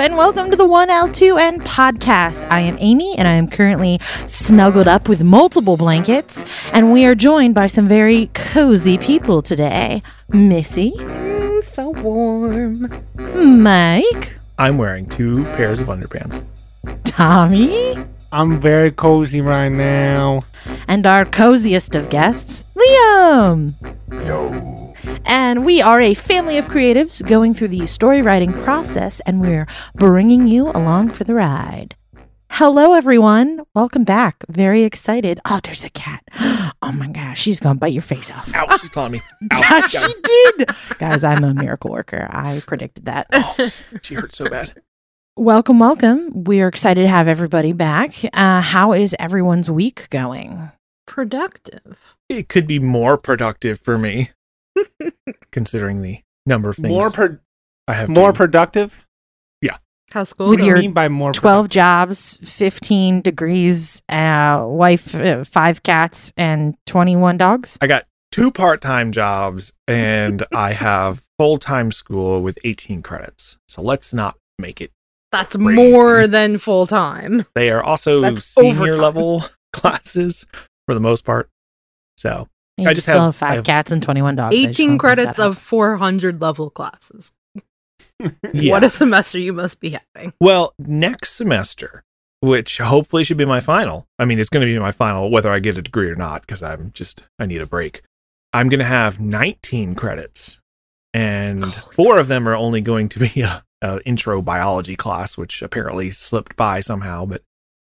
and welcome to the 1L2N podcast. I am Amy, and I am currently snuggled up with multiple blankets, and we are joined by some very cozy people today. Missy, Mm, so warm. Mike, I'm wearing two pairs of underpants. Tommy, I'm very cozy right now. and our coziest of guests, Liam. And we are a family of creatives going through the story writing process, and we're bringing you along for the ride. Hello, everyone. Welcome back. Very excited. Oh, there's a cat. Oh my gosh, she's gonna bite your face off. Ow, she's calling me. Ow, she did. Guys, I'm a miracle worker. I predicted that. Oh, she hurt so bad. Welcome, welcome. We are excited to have everybody back. Uh, how is everyone's week going? Productive. It could be more productive for me, considering the number of things More per- I have. more to- productive. How's school With What do you your mean by more 12 productive? jobs, 15 degrees, uh, wife, uh, five cats, and 21 dogs. I got two part-time jobs, and I have full-time school with 18 credits. So let's not make it. That's Crazy. more than full time. They are also That's senior overtime. level classes for the most part. So You I just still have- have, five have- cats and 21 dogs. 18 credits of 400 level classes. yeah. What a semester you must be having. Well, next semester, which hopefully should be my final. I mean, it's going to be my final whether I get a degree or not because I'm just I need a break. I'm going to have 19 credits, and Holy four of them are only going to be a, a intro biology class, which apparently slipped by somehow. But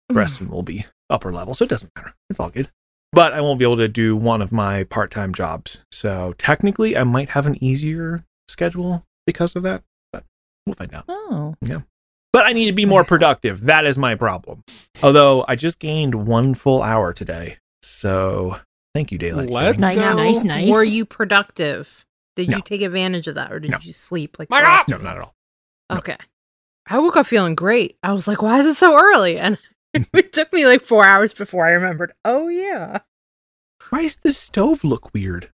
the Mm. rest of them will be upper level, so it doesn't matter. It's all good. But I won't be able to do one of my part time jobs. So technically, I might have an easier schedule because of that. But we'll find out Oh, Yeah. but I need to be more productive. That is my problem. Although I just gained one full hour today. So thank you, Daylight Let's Savings. Nice, So, nice, nice. Were you productive? Did No. you take advantage of that or did No. you sleep like My the rest No, not at all. no. Okay. I woke up feeling great. I was like, why is it so early? And it took me like four hours before I remembered, oh, yeah. Why does the stove look weird?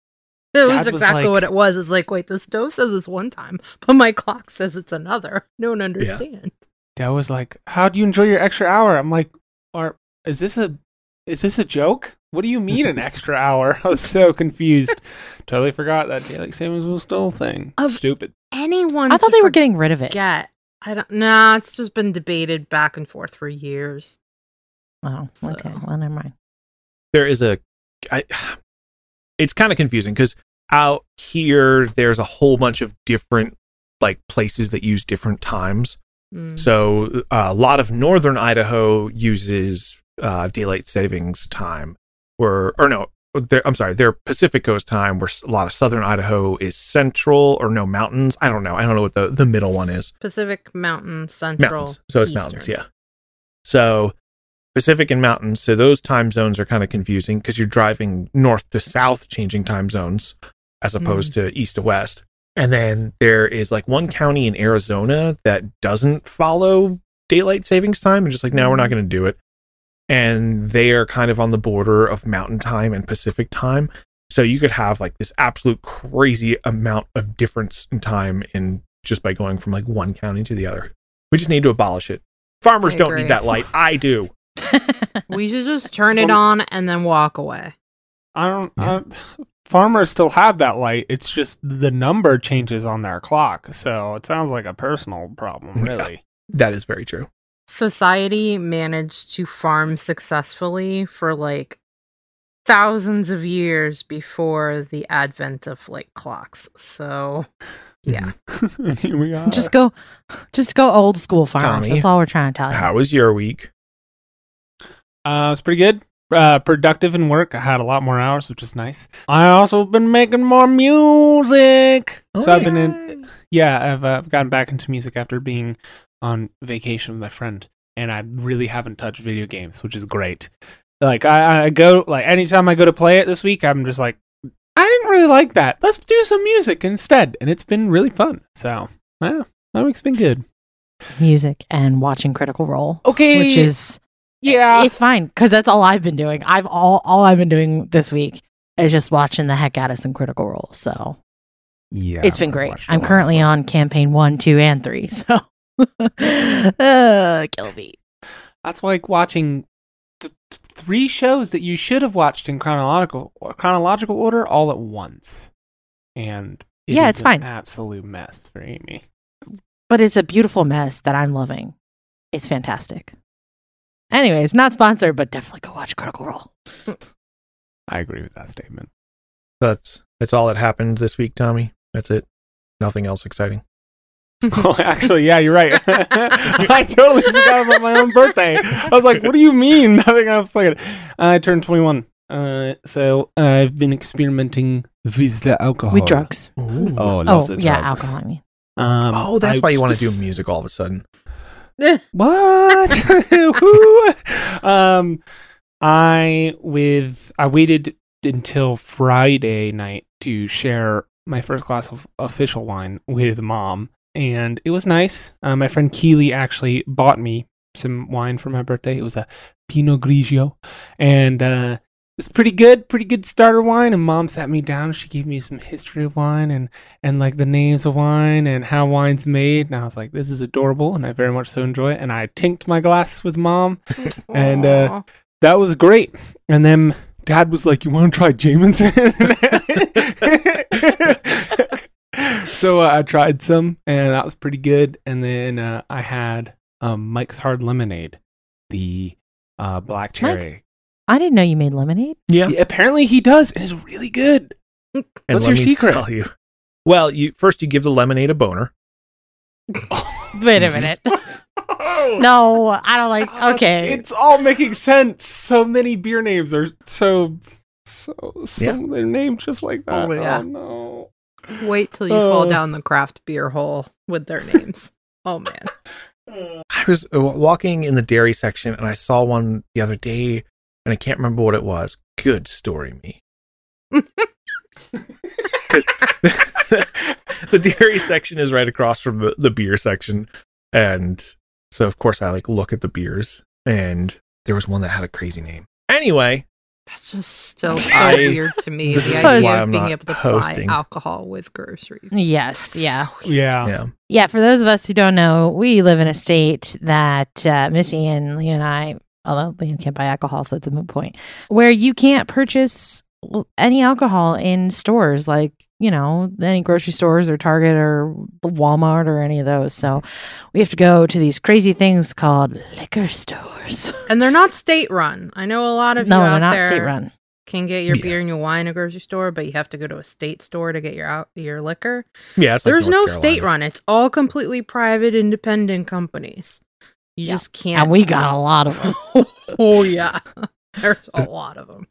It was Dad was exactly like- what it was. It's like, wait, the stove says it's one time, but my clock says it's another. No one understands. Dad was like, "How do you enjoy your extra hour?" I'm like, "Are is this a is this a joke? What do you mean an extra hour?" I was so confused. totally forgot that daylight savings was still a thing. Of- Stupid. Anyone I thought they were getting rid of it. forget. I don't. Nah, it's just been debated back and forth for years. Oh, okay. Well, never mind. There is a. I, it's kind of confusing because out here, there's a whole bunch of different like places that use different times. Mm. So uh, a lot of northern Idaho uses uh, daylight savings time, where or no, I'm sorry, their Pacific Coast time, where a lot of southern Idaho is central or no mountains. I don't know. I don't know what the the middle one is. Pacific Mountain Central. Mountains. So it's Eastern. mountains. Yeah. So Pacific and mountains. So those time zones are kind of confusing because you're driving north to south, changing time zones as opposed mm. to east to west. And then there is like one county in Arizona that doesn't follow daylight savings time and just like, no, we're not mm. going to do it. And they are kind of on the border of mountain time and Pacific time. So you could have like this absolute crazy amount of difference in time in just by going from like one county to the other. We just need to abolish it. Farmers don't need that light. I do. We should just turn it on and then walk away. I don't. Yeah. Uh, farmers still have that light. It's just the number changes on their clock. So it sounds like a personal problem, Yeah. really. That is very true. Society managed to farm successfully for like thousands of years before the advent of like clocks. So, yeah. Here we are. just go, just go old school farmers. Tommy, That's all we're trying to tell you. How was your week? Uh, it's pretty good. Uh, productive in work. I had a lot more hours, which is nice. I also been making more music. Oh, so I've been in. Yeah, I've uh, gotten back into music after being on vacation with my friend, and I really haven't touched video games, which is great. Like I, I go like anytime I go to play it this week, I'm just like, I didn't really like that. Let's do some music instead, and it's been really fun. So yeah, that week's been good. Music and watching Critical Role, Okay, which is yeah, it's fine because that's all I've been doing. I've all all I've been doing this week is just watching the heck out of some Critical Role. So Yeah. it's been great. I'm currently on campaign one, two, and three. So uh, Kelby. That's like watching th- three shows that you should have watched in chronological chronological order all at once, and it Yeah, is it's an fine. Absolute mess for Amy. But it's a beautiful mess that I'm loving. It's fantastic. Anyways, not sponsored, but definitely go watch Critical Role. I agree with that statement. That's that's all that happened this week, Tommy. That's it. Nothing else exciting. oh, actually, yeah, you're right. I totally forgot about my own birthday. I was like, "What do you mean?" Nothing else. Like, I turned 21, uh, so I've been experimenting with the alcohol. With drugs. Ooh. Oh, Oh, yeah, drugs. alcohol, I mean. Um, oh, that's I why you want to do music all of a sudden. What? Um, I with I waited until Friday night to share my first glass of official wine with mom, and it was nice. Uh, my friend Keely actually bought me some wine for my birthday. It was a Pinot Grigio, and uh, it was pretty good, pretty good starter wine. And mom sat me down. She gave me some history of wine and and like the names of wine and how wine's made. And I was like, this is adorable, and I very much so enjoy it. And I tinked my glass with mom. And, uh, That was great. And then dad was like, you want to try Jameson? so uh, I tried some, and that was pretty good. And then uh, I had um, Mike's Hard Lemonade, the uh, black cherry. I didn't know you made lemonade. Yeah. Yeah, apparently he does, and it's really good. And What's let your me secret? tell you. Well, you first you give the lemonade a boner. Wait a minute. no, I don't like. Okay. It's all making sense. So many beer names are so so so Yeah. they're named just like that. Oh, yeah. no. Wait till you fall Oh. down the craft beer hole with their names. oh man. I was uh, walking in the dairy section and I saw one the other day and I can't remember what it was. Good story, me. Because the dairy section is right across from the, the beer section. And so, of course, I like look at the beers and there was one that had a crazy name. Anyway, That's just still so I- weird to me. this The is idea why of I'm being able to hosting. buy alcohol with groceries. Yes. Yeah. So. Yeah. yeah. Yeah, for those of us who don't know, we live in a state that uh, Missy and Leo and I, although Leo can't buy alcohol, so it's a moot point, where you can't purchase any alcohol in stores like, you know, any grocery stores or Target or Walmart or any of those. So we have to go to these crazy things called liquor stores. And they're not state run. I know a lot of no, you out they're not there state run. can get your Yeah. beer and your wine at a grocery store, but you have to go to a state store to get your out your liquor. Yeah. It's like There's North no state run. It's all completely private, independent companies. You Yeah. just can't. And we got a lot of them. oh yeah, there's a lot of them.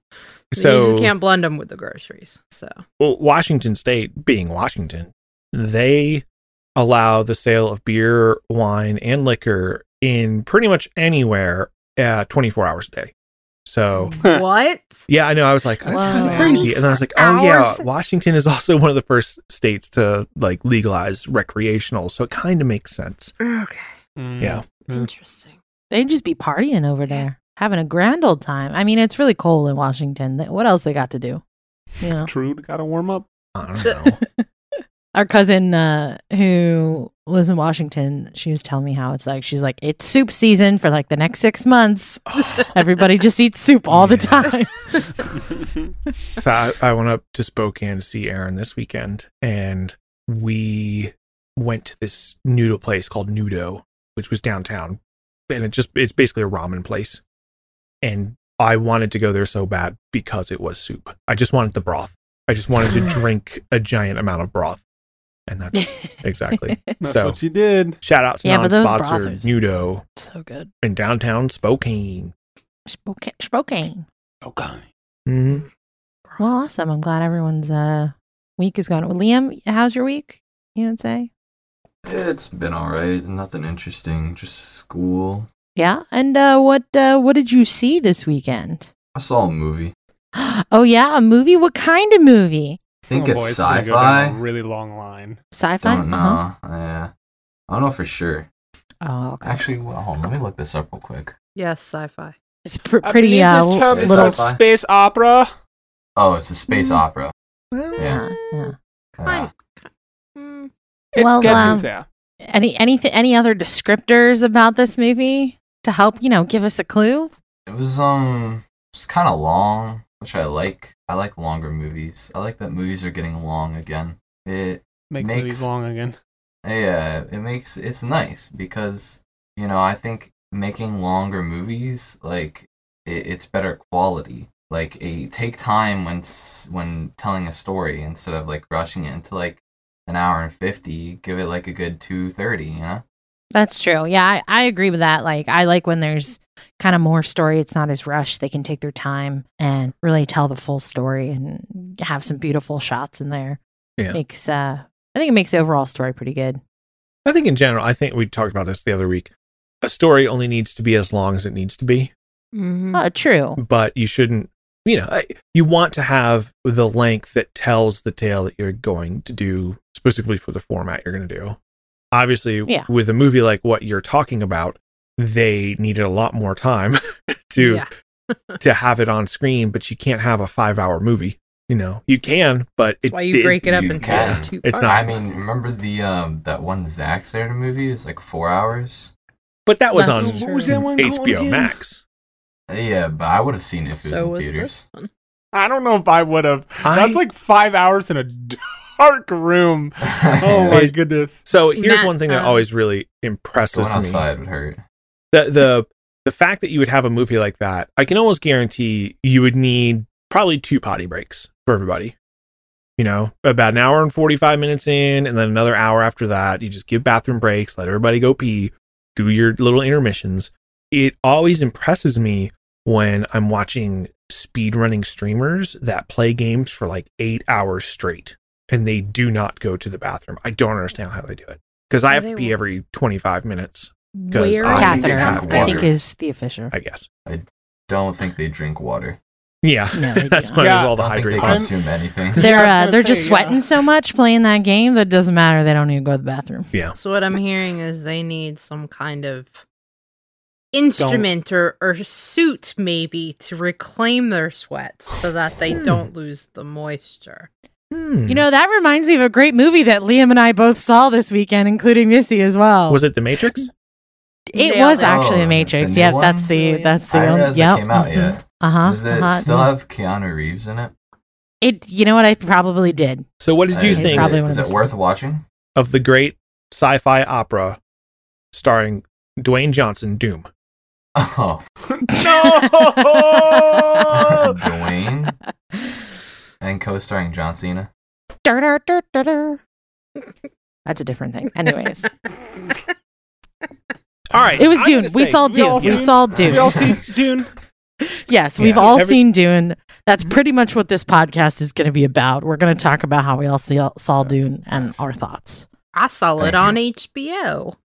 So you just can't blend them with the groceries. So well, Washington State, being Washington, they allow the sale of beer, wine, and liquor in pretty much anywhere uh, 24 hours a day. So, what? yeah, I know. I was like, that's kind of crazy. And then I was like, oh, yeah, Washington is also one of the first states to like legalize recreational. So it kind of makes sense. Okay, Mm. Yeah. Interesting. They'd just be partying over there, having a grand old time. I mean, it's really cold in Washington. What else they got to do? You know, True, gotta warm up. I don't know. our cousin uh, who lives in Washington, she was telling me how it's like. She's like, it's soup season for like the next six months. Everybody just eats soup all the time. so I, I went up to Spokane to see Aaron this weekend, and we went to this noodle place called Nudo, which was downtown, and it just it's basically a ramen place. And I wanted to go there so bad because it was soup. I just wanted the broth. I just wanted to drink a giant amount of broth, and that's exactly. That's So- what you did. Shout out to Yeah, non-sponsored Nudo so good. in downtown Spokane. Spokane. Spokane. Okay. Mm-hmm. Well, awesome. I'm glad everyone's uh, week is going. Well, Liam, how's your week? You know what I'm say? It's been alright. Nothing interesting. Just school. Yeah. And uh, what uh, what did you see this weekend? I saw a movie. Oh yeah, a movie. What kind of movie? I think Oh, it's boy, it's gonna go sci-fi. a really long line. Sci-fi. Don't know. Uh-huh. Yeah. I don't know for sure. Oh, okay. Actually, well, hold on. Let me look this up real quick. Yes, sci-fi. It's pr- I pretty believe uh, this term is little. Sci-fi. called space opera. Oh, it's a space Mm. opera. Yeah, Yeah. yeah. Fine. It's Well, getting um, there. Any anything any other descriptors about this movie to help, you know, give us a clue? It was um it's kind of long, which I like. I like longer movies. I like that movies are getting long again. It Make Makes- movies long again. yeah, it makes it's nice because you know I think making longer movies like it, it's better quality. Like a take time when when telling a story instead of like rushing it into like an hour and fifty. Give it like a good two thirty. You know. That's true. Yeah, I, I agree with that. Like I like when there's kind of more story. It's not as rushed. They can take their time and really tell the full story and have some beautiful shots in there. Yeah. Makes uh I think it makes the overall story pretty good. I think in general, I think we talked about this the other week. A story only needs to be as long as it needs to be, Mhm. Uh, true. but you shouldn't, you know, you want to have the length that tells the tale that you're going to do specifically for the format you're going to do. Obviously, Yeah. with a movie like what you're talking about, they needed a lot more time to Yeah. to have it on screen, but you can't have a 5-hour movie. You know, you can, but That's why you break it up into can. two It's not- I mean, remember the um that one Zack Snyder movie? It's like four hours. but that was That's on true. What was that one HBO again? Max. Yeah, but I would have seen it if it was in was theaters. this one. I don't know if I would have. I- That's like five hours in a dark room. Oh my goodness. So here's Matt, one thing that um, always really impresses Going me. outside would hurt. the the the fact that you would have a movie like that, I can almost guarantee you would need probably two potty breaks for everybody. You know, about an hour and 45 minutes in, and then another hour after that. You just give bathroom breaks, let everybody go pee, do your little intermissions. It always impresses me when I'm watching speedrunning streamers that play games for like eight hours straight and they do not go to the bathroom. I don't understand how they do it because I have to they pee will. every 25 minutes, 'Cause Where I think Catheter, I think is the official. I guess. I don't think they drink water. Yeah, No, that's don't. Yeah. it is all the Don't they hydrating. I'm- consume anything. They're uh, they're just say, sweating yeah. so much playing that game that it doesn't matter. They don't need to go to the bathroom. Yeah. So what I'm hearing is they need some kind of instrument or, or suit maybe to reclaim their sweat so that they Hmm. don't lose the moisture. Hmm. You know, that reminds me of a great movie that Liam and I both saw this weekend, including Missy as well. was it The Matrix? it Nailed was actually Oh, a Matrix. the Yep, one? that's the Brilliant. that's the I didn't only. realize Yep. it came out yet. Uh huh. Does it still have Keanu Reeves in it? It. You know what? I probably did. So, what did you Uh, think probably Is of it worth watching? of the great sci-fi opera starring Dwayne Johnson, Doom? Oh, No! Dwayne and co-starring John Cena. That's a different thing. Anyways, All right, it was I'm Dune. We say- saw we all Dune. We saw Dune. We all see Dune. Yes, we've Yeah. all Every- seen Dune. That's pretty much what this podcast is going to be about. We're going to talk about how we all see, saw Dune and our thoughts. I saw Thank it on HBO.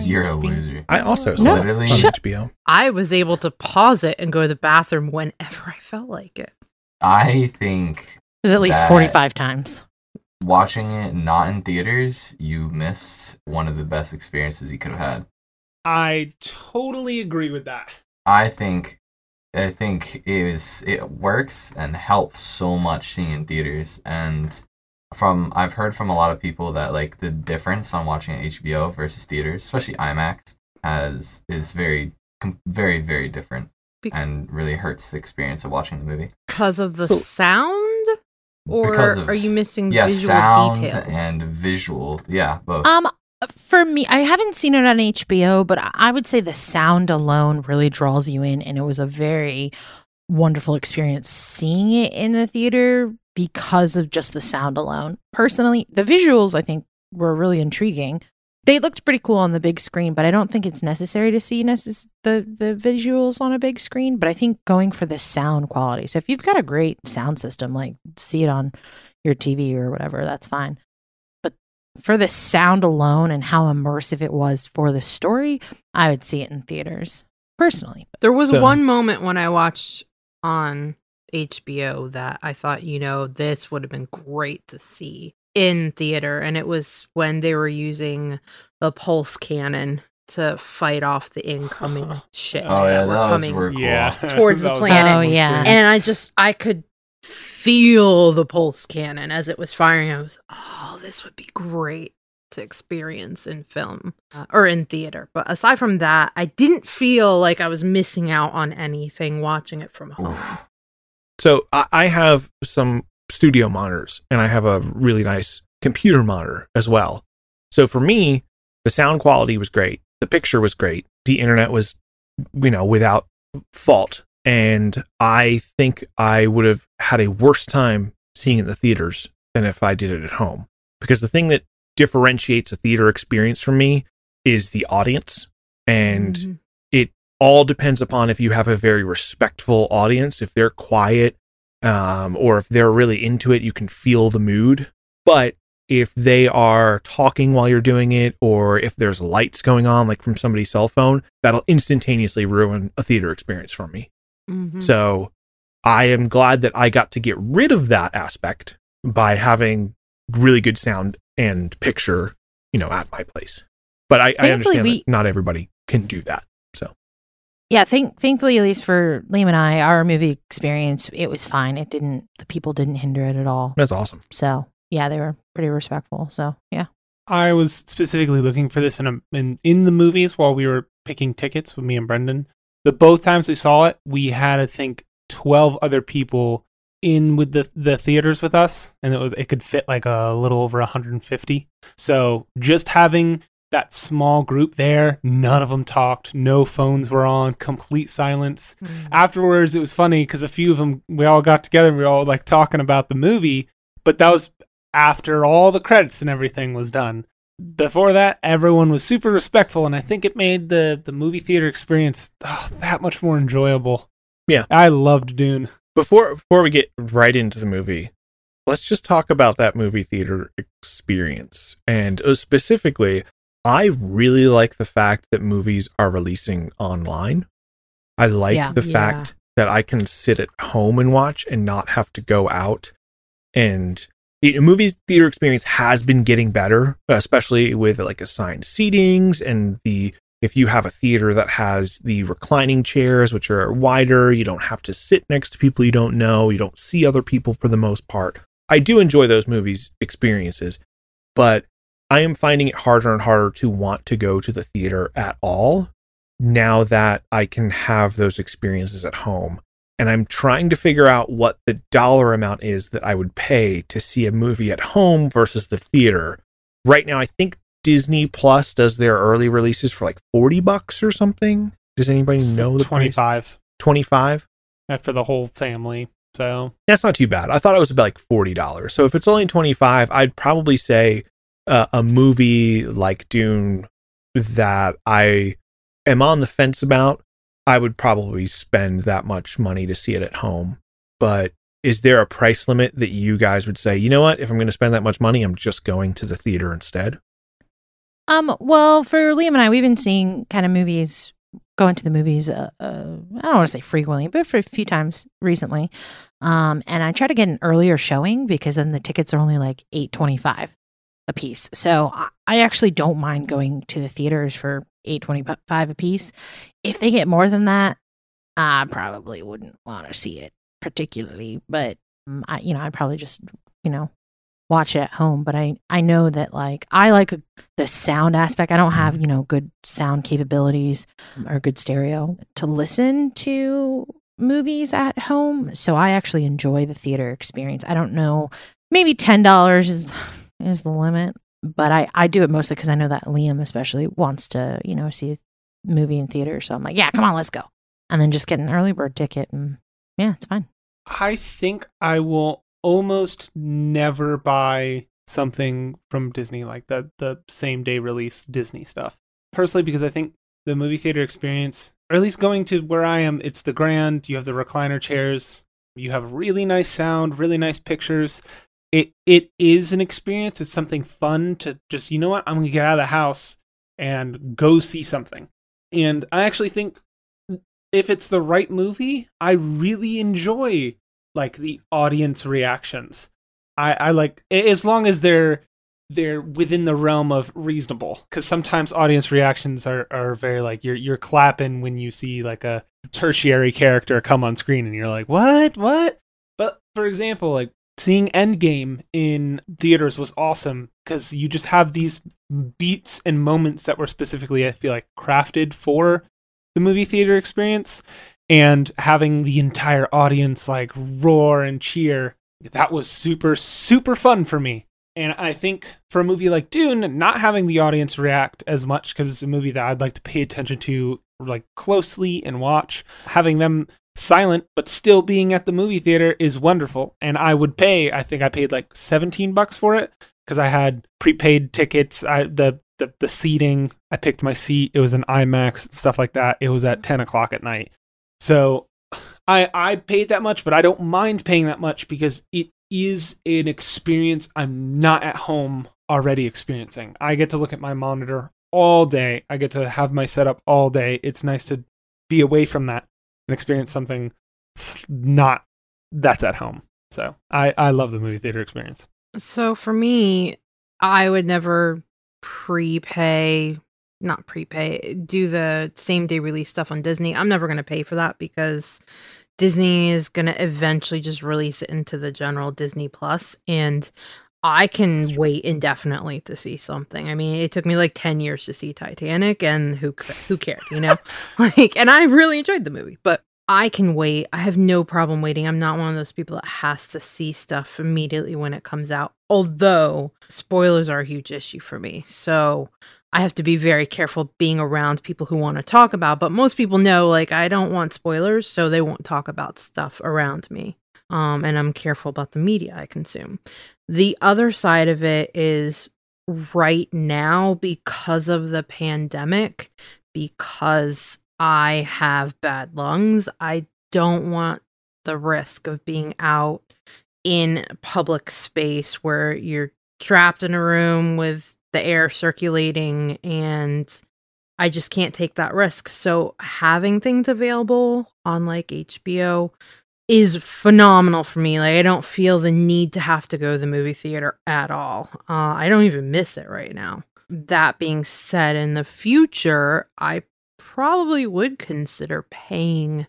You're a loser. I also No, saw it on shut- HBO. I was able to pause it and go to the bathroom whenever I felt like it. I think It was at least 45 times. watching it not in theaters, you miss one of the best experiences you could have had. I totally agree with that. I think I think it is it works and helps so much seeing in theaters and from I've heard from a lot of people that like the difference on watching HBO versus theaters, especially IMAX, has is very very very different Be- and really hurts the experience of watching the movie. Because of the So- sound? Or of- are you missing Yeah, visual sound details? and visual. Yeah, both. Um, for me, I haven't seen it on HBO, but I would say the sound alone really draws you in, and it was a very wonderful experience seeing it in the theater because of just the sound alone. Personally, the visuals I think were really intriguing. They looked pretty cool on the big screen, but I don't think it's necessary to see necess- the the visuals on a big screen. But I think going for the sound quality. So if you've got a great sound system, like see it on your TV or whatever, that's fine But for the sound alone and how immersive it was for the story, I would see it in theaters personally. There was So- one moment when I watched on HBO that I thought, you know, this would have been great to see in theater. And it was when they were using the pulse cannon to fight off the incoming ships oh yeah, that were coming. cool. Yeah. Towards the That was planet. Oh, yeah. And I just, I could feel the pulse cannon as it was firing. I was, oh, this would be great to experience in film uh, or in theater. But aside from that, I didn't feel like I was missing out on anything watching it from home. So I, I have some studio monitors and I have a really nice computer monitor as well. So for me, the sound quality was great. The picture was great. The internet was, you know, without fault. And I think I would have had a worse time seeing it in the theaters than if I did it at home. Because the thing that differentiates a theater experience from me is the audience. And mm-hmm. it all depends upon if you have a very respectful audience, if they're quiet, um, or if they're really into it, you can feel the mood. But if they are talking while you're doing it, or if there's lights going on, like from somebody's cell phone, that'll instantaneously ruin a theater experience for me. Mm-hmm. So I am glad that I got to get rid of that aspect by having really good sound and picture, you know, at my place. But I, I understand we, that not everybody can do that. So yeah, thank, thankfully, at least for Liam and I, our movie experience, it was fine. It didn't, the people didn't hinder it at all. That's awesome. So yeah, they were pretty respectful. So yeah. I was specifically looking for this in a, in in the movies while we were picking tickets with me and Brendan. The both times we saw it, we had I think twelve other people in with the the theaters with us, and it was it could fit like a little over 150. So just having that small group there, none of them talked, no phones were on, complete silence. Mm. Afterwards, it was funny because a few of them we all got together, and we were all like talking about the movie, but that was after all the credits and everything was done. Before that, everyone was super respectful, and I think it made the the movie theater experience oh, that much more enjoyable. Yeah, I loved Dune. Before before we get right into the movie, let's just talk about that movie theater experience. And uh, specifically, I really like the fact that movies are releasing online. I like yeah, the yeah. fact that I can sit at home and watch and not have to go out. And the movie theater experience has been getting better, especially with like assigned seatings and the if you have a theater that has the reclining chairs, which are wider, you don't have to sit next to people you don't know, you don't see other people for the most part. I do enjoy those movies experiences, but I am finding it harder and harder to want to go to the theater at all now that I can have those experiences at home. And I'm trying to figure out what the dollar amount is that I would pay to see a movie at home versus the theater. Right now, I think Disney Plus does their early releases for like 40 bucks or something. Does anybody know the 25. Price? 25 for the whole family. So that's not too bad. I thought it was about like $40. So if it's only 25, I'd probably say uh, a movie like Dune that I am on the fence about, I would probably spend that much money to see it at home. But is there a price limit that you guys would say, you know what, if I'm going to spend that much money, I'm just going to the theater instead? Um, well, for Liam and I, we've been seeing kind of movies, going to the movies. Uh, uh, I don't want to say frequently, but for a few times recently. Um, and I try to get an earlier showing because then the tickets are only like eight twenty five a piece. So I actually don't mind going to the theaters for eight twenty five a piece. If they get more than that, I probably wouldn't want to see it particularly. But um, I, you know, I'd probably just you know watch it at home but i i know that like i like the sound aspect i don't have you know good sound capabilities or good stereo to listen to movies at home so i actually enjoy the theater experience i don't know maybe $10 is is the limit but i i do it mostly because i know that liam especially wants to you know see a movie in theater so i'm like yeah come on let's go and then just get an early bird ticket and yeah it's fine i think i will almost never buy something from Disney like the the same day release Disney stuff. Personally, because I think the movie theater experience, or at least going to where I am, it's the grand. You have the recliner chairs. You have really nice sound, really nice pictures. It it is an experience. It's something fun to just you know what I'm gonna get out of the house and go see something. And I actually think if it's the right movie, I really enjoy like the audience reactions. I, I like as long as they're they're within the realm of reasonable because sometimes audience reactions are, are very like you're you're clapping when you see like a tertiary character come on screen and you're like what what but for example like seeing Endgame in theaters was awesome because you just have these beats and moments that were specifically, I feel like, crafted for the movie theater experience. And having the entire audience like roar and cheer, that was super, super fun for me. And I think for a movie like Dune, not having the audience react as much because it's a movie that I'd like to pay attention to like closely and watch, having them silent but still being at the movie theater is wonderful. And I would pay, I think I paid like 17 bucks for it because I had prepaid tickets. I the the the seating, I picked my seat. It was an IMAX stuff like that. It was at 10 o'clock at night. So I I paid that much, but I don't mind paying that much because it is an experience I'm not at home already experiencing. I get to look at my monitor all day. I get to have my setup all day. It's nice to be away from that and experience something not that's at home. So I, I love the movie theater experience. So for me, I would never prepay, not prepay, do the same day release stuff on Disney. I'm never going to pay for that because Disney is going to eventually just release it into the general Disney Plus and I can wait indefinitely to see something. I mean, it took me like 10 years to see Titanic and who who cared, you know? like and I really enjoyed the movie, but I can wait. I have no problem waiting. I'm not one of those people that has to see stuff immediately when it comes out. Although spoilers are a huge issue for me. So I have to be very careful being around people who want to talk about, but most people know like I don't want spoilers, so they won't talk about stuff around me. Um, and I'm careful about the media I consume. The other side of it is right now because of the pandemic, because I have bad lungs, I don't want the risk of being out in public space where you're trapped in a room with the air circulating and I just can't take that risk. So having things available on like HBO is phenomenal for me. Like I don't feel the need to have to go to the movie theater at all. Uh, I don't even miss it right now. That being said, in the future, I probably would consider paying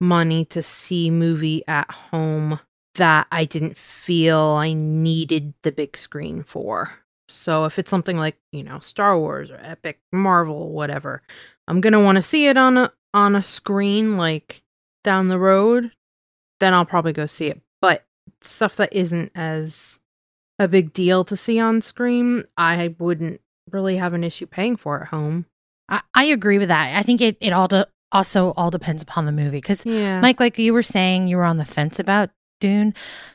money to see movie at home that I didn't feel I needed the big screen for. So if it's something like, you know, Star Wars or Epic Marvel, whatever, I'm going to want to see it on a on a screen like down the road, then I'll probably go see it. But stuff that isn't as a big deal to see on screen, I wouldn't really have an issue paying for at home. I, I agree with that. I think it, it all de- also all depends upon the movie. Because, Yeah. Mike, like you were saying, you were on the fence about Dune.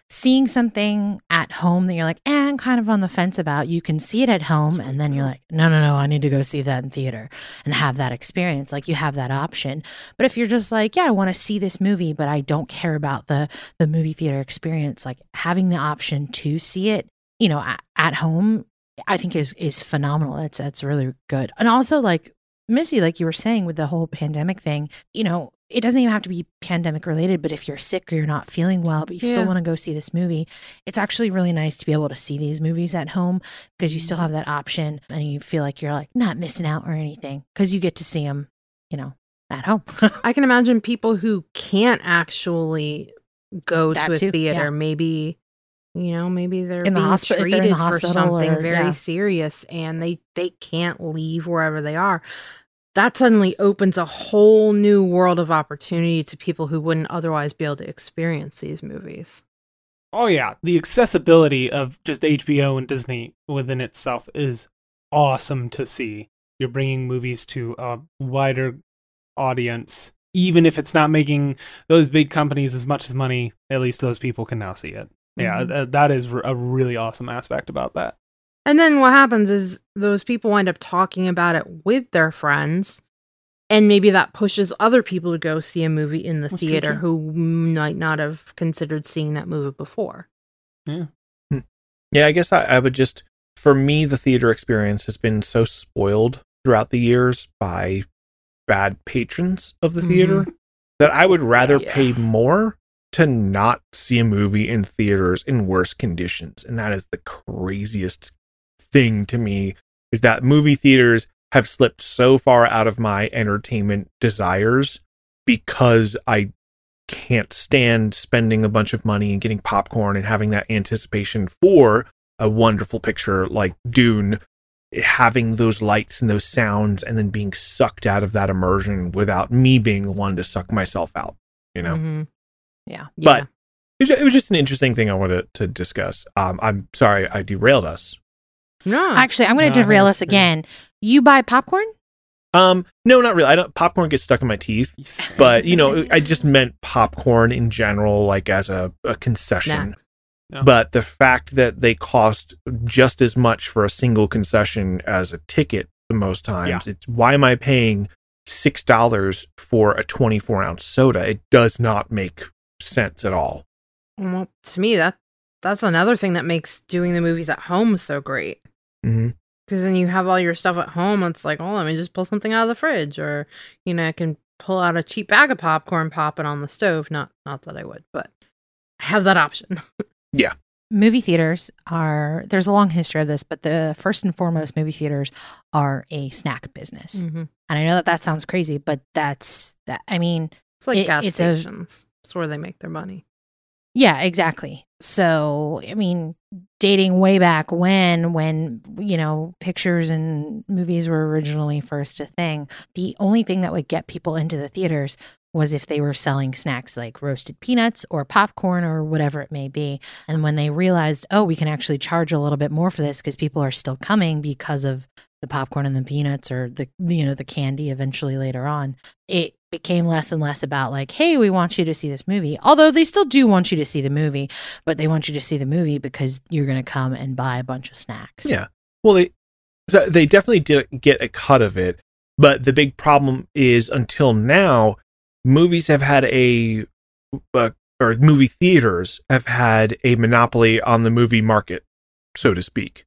Seeing something at home that you're like, eh, kind of on the fence about, you can see it at home. And then you're like, no, no, no, I need to go see that in theater and have that experience. Like you have that option. But if you're just like, yeah, I want to see this movie, but I don't care about the, the movie theater experience, like having the option to see it, you know, at, at home, I think is, is phenomenal. That's, that's really good. And also like, Missy, like you were saying with the whole pandemic thing, you know, it doesn't even have to be pandemic related, but if you're sick or you're not feeling well, but you still want to go see this movie, it's actually really nice to be able to see these movies at home because you still mm-hmm. have that option and you feel like you're like not missing out or anything because you get to see them, you know, at home. I can imagine people who can't actually go That to a too, theater, yeah. maybe you know, maybe they're In the being hospi- in the treated for something or- very yeah. serious and they they can't leave wherever they are. That suddenly opens a whole new world of opportunity to people who wouldn't otherwise be able to experience these movies. Oh yeah, the accessibility of just HBO and Disney within itself is awesome to see. You're bringing movies to a wider audience, even if it's not making those big companies as much as money. At least those people can now see it. Yeah, Mhm. th- that is a really awesome aspect about that. And then what happens is those people wind up talking about it with their friends. And maybe that pushes other people to go see a movie in the That's true, theater who might not have considered seeing that movie before. Yeah, hmm. Yeah, I guess I, I would just, for me, the theater experience has been so spoiled throughout the years by bad patrons of the mm-hmm. theater that I would rather Yeah. pay more to not see a movie in theaters in worse conditions. And that is the craziest thing to me is that movie theaters have slipped so far out of my entertainment desires because I can't stand spending a bunch of money and getting popcorn and having that anticipation for a wonderful picture like Dune, having those lights and those sounds, and then being sucked out of that immersion without me being the one to suck myself out. You know, Mm-hmm. Yeah. but it was, it was just an interesting thing I wanted to discuss. Um, I'm sorry I derailed us. No, Actually, I'm going to I think derail it's us good. again. You buy popcorn? Um, no, not really. I don't. Popcorn gets stuck in my teeth, but you know, I just meant popcorn in general, like as a, a concession. Snacks. Yeah. But the fact that they cost just as much for a single concession as a ticket the most times, it's why am I paying six dollars for a twenty four ounce soda? It does not make sense at all. Well, to me, that that's another thing that makes doing the movies at home so great. Hmm Because then you have all your stuff at home. It's like, oh, let me just pull something out of the fridge, or you know, I can pull out a cheap bag of popcorn, pop it on the stove. Not, not that I would, but I have that option. Yeah. Movie theaters are there's a long history of this but the first and foremost movie theaters are a snack business Mhm. and i know that that sounds crazy but that's that i mean It's like It- gas it's a- stations. It's where they make their money. yeah exactly so i mean dating way back when when you know pictures and movies were originally first a thing the only thing that would get people into the theaters was if they were selling snacks like roasted peanuts or popcorn or whatever it may be. And when they realized, oh, we can actually charge a little bit more for this because people are still coming because of the popcorn and the peanuts or the you know the candy eventually later on, it became less and less about like, hey, we want you to see this movie. Although they still do want you to see the movie, but they want you to see the movie because you're going to come and buy a bunch of snacks. Yeah. Well, they so they definitely did get a cut of it, but the big problem is until now, movies have had a, uh, or movie theaters have had a monopoly on the movie market, so to speak,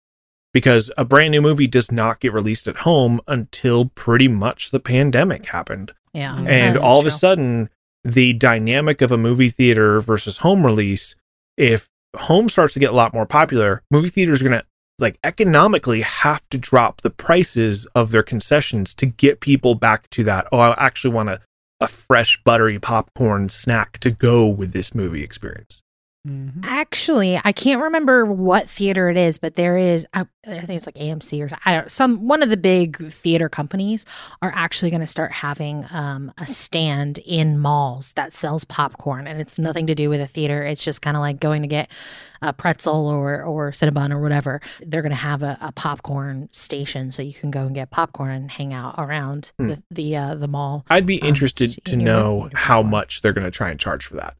because a brand new movie does not get released at home until pretty much the pandemic happened. Yeah. Mm. And and This all of a sudden the dynamic of a movie theater versus home release if home starts to get a lot more popular movie theaters are going to like economically have to drop the prices of their concessions to get people back to that oh i actually want a, a fresh buttery popcorn snack to go with this movie experience Mhm. Actually, I can't remember what theater it is, but there is I, I think it's like AMC or I don't some one of the big theater companies are actually going to start having um, a stand in malls that sells popcorn, and it's nothing to do with a theater. It's just kind of like going to get a pretzel or or cinnabon or whatever. They're going to have a, a popcorn station, so you can go and get popcorn and hang out around Hmm. the the, uh, the mall. i'd be Um, interested to your know how much they're going to try and charge for that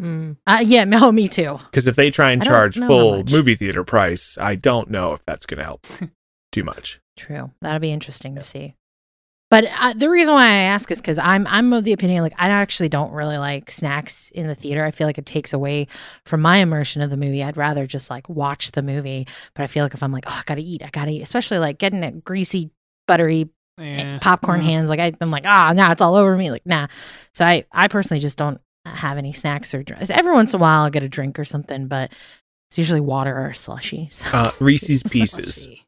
Mm. Uh, yeah, no, me too. because if they try and charge full movie theater price i don't know if that's going to help too much True. That'll be interesting to see. But uh, the reason why I ask is because I'm I'm of the opinion like I actually don't really like snacks in the theater. I feel like it takes away from my immersion of the movie. I'd rather just like watch the movie. But I feel like if I'm like, oh, I gotta eat, I gotta eat, especially like getting it greasy, buttery Yeah. popcorn Mm. hands. Like I, I'm like, ah, nah, it's all over me. Like nah. So I I personally just don't have any snacks or drinks. Every once in a while, I'll get a drink or something, but it's usually water or a slushy. So uh, reese's pieces Slushy.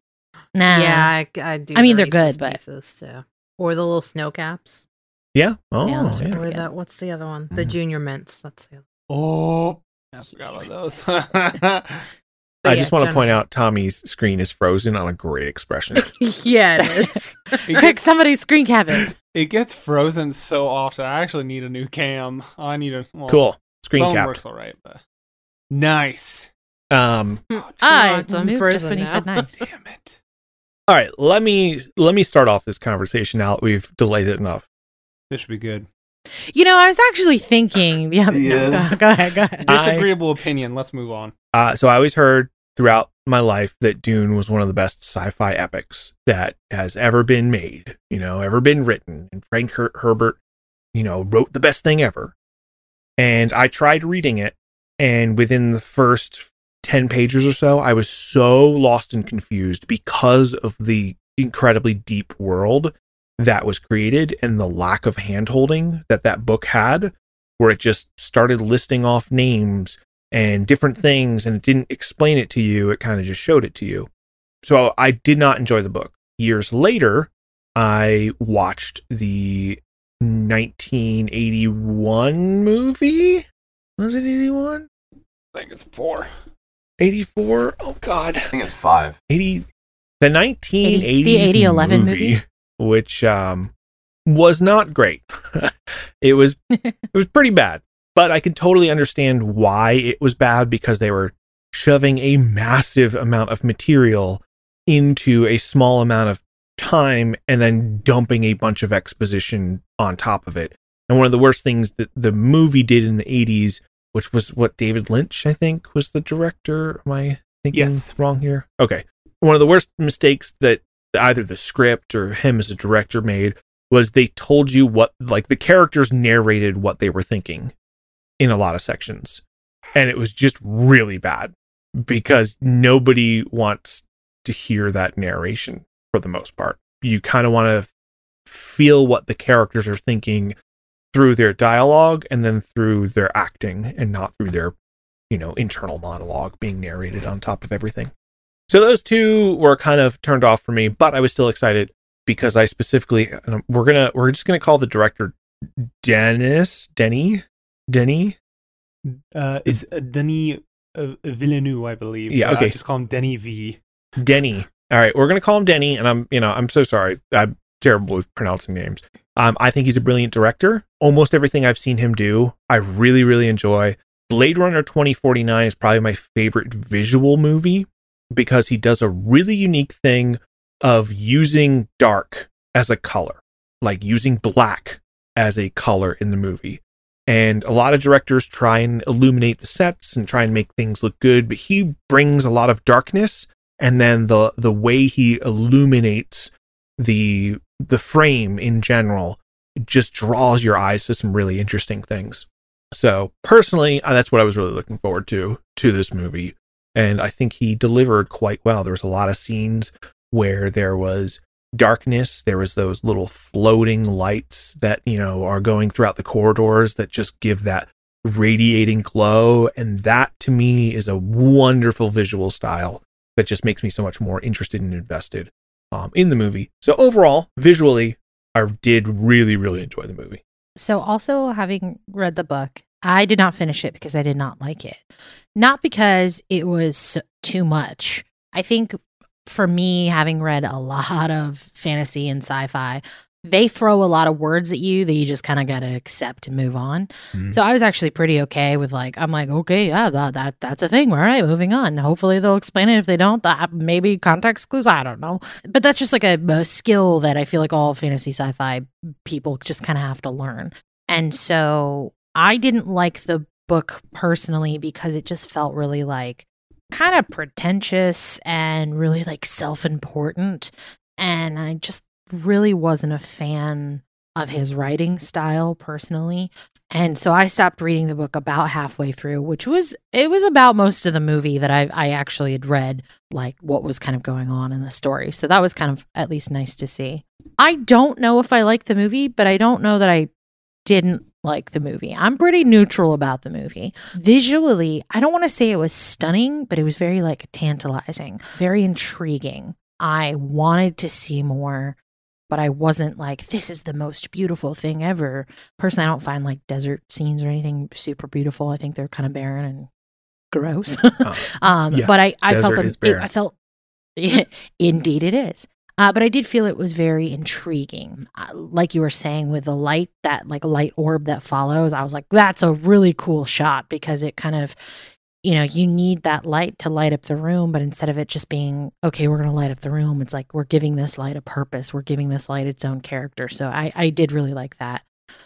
nah. Yeah, I, I do. I mean, the they're good, Reese's but- Pieces too, or the little Sno-Caps, yeah oh Yeah, yeah. pretty or good. that. What's the other one? The Mhm. junior mints. That's the other. Oh, I forgot about those. But I yeah, just want to point out Tommy's screen is frozen on a great expression. yeah, it is. it, Quick, gets, somebody screen cap it. it gets frozen so often. I actually need a new cam. I need a well, cool. Screen phone capped. works all right, but nice. Um, Ah, it's moved just when you said nice. Damn it. all right, let me let me start off this conversation now that we've delayed it enough. This should be good. You know, I was actually thinking. Yeah, no, Yeah. go, go ahead, go ahead. I- Disagreeable opinion. Let's move on. Uh, so I always heard throughout my life that Dune was one of the best sci-fi epics that has ever been made, you know, ever been written. And Frank Her- Herbert, you know, wrote the best thing ever. And I tried reading it, and within the first 10 pages or so, I was so lost and confused because of the incredibly deep world that was created and the lack of handholding that that book had, where it just started listing off names and different things and it didn't explain it to you it kind of just showed it to you so i did not enjoy the book years later i watched the 1981 movie. Was it 81? I think it's four. 84? Oh God. I think it's five. 80 the 1980s 80 the 8011 movie, movie? which um was not great. it was it was pretty bad, but I can totally understand why it was bad because they were shoving a massive amount of material into a small amount of time and then dumping a bunch of exposition on top of it. And one of the worst things that the movie did in the 80s, which was what David Lynch, I think, was the director. Am I thinking Yes. wrong here? Okay. One of the worst mistakes that either the script or him as a director made was they told you what, like, the characters narrated what they were thinking in a lot of sections. And it was just really bad because nobody wants to hear that narration for the most part. You kind of want to feel what the characters are thinking through their dialogue and then through their acting and not through their, you know, internal monologue being narrated on top of everything. So those two were kind of turned off for me, but I was still excited because I specifically we're going to we're just going to call the director Dennis, Denny, Denny. Uh, is uh, Denis uh, Villeneuve, I believe. Yeah, okay. just call him Denny V. Denny. All right, we're gonna call him Denny, and I'm, you know, I'm so sorry. I'm terrible with pronouncing names. Um, I think he's a brilliant director. Almost everything I've seen him do, I really, really enjoy. Blade Runner 2049 is probably my favorite visual movie because he does a really unique thing of using dark as a color, like using black as a color in the movie. And a lot of directors try and illuminate the sets and try and make things look good, but he brings a lot of darkness and then the the way he illuminates the the frame in general just draws your eyes to some really interesting things. So personally, uh, that's what I was really looking forward to to this movie, and I think he delivered quite well. There was a lot of scenes where there was darkness, there was those little floating lights that you know are going throughout the corridors that just give that radiating glow, and that to me is a wonderful visual style that just makes me so much more interested and invested um, in the movie. So overall, visually, I did really, really enjoy the movie. So, also having read the book, I did not finish it because I did not like it. Not because it was too much. I think for me, having read a lot of fantasy and sci fi, they throw a lot of words at you that you just kind of got to accept and move on. Mhm. So I was actually pretty okay with like I'm like okay yeah that, that that's a thing all right moving on hopefully they'll explain it if they don't that maybe context clues I don't know but that's just like a, a skill that I feel like all fantasy sci-fi people just kind of have to learn and so I didn't like the book personally because it just felt really like kind of pretentious and really like self-important and I just really wasn't a fan of his writing style personally. And so I stopped reading the book about halfway through, which was it was about most of the movie that I I actually had read like what was kind of going on in the story. So that was kind of at least nice to see. I don't know if I like the movie, but I don't know that I didn't like the movie. I'm pretty neutral about the movie. Visually, I don't want to say it was stunning, but it was very like tantalizing, very intriguing. I wanted to see more but I wasn't like, this is the most beautiful thing ever. Personally, I don't find like desert scenes or anything super beautiful. I think they're kind of barren and gross. Uh, um, yeah, but I, I felt them, it. I felt, indeed it is. Uh, but I did feel it was very intriguing. Uh, like you were saying with the light, that like light orb that follows, I was like, that's a really cool shot because it kind of, you know, you need that light to light up the room, but instead of it just being, okay, we're going to light up the room, it's like we're giving this light a purpose. We're giving this light its own character. So I, I did really like that.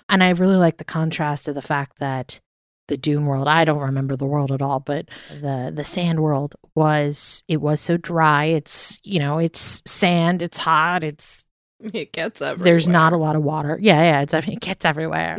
And I really like the contrast of the fact that the Doom world, I don't remember the world at all, but the the sand world was it was so dry. It's, you know, it's sand, it's hot, it's It gets everywhere. there's not a lot of water. Yeah, yeah, it's it gets everywhere.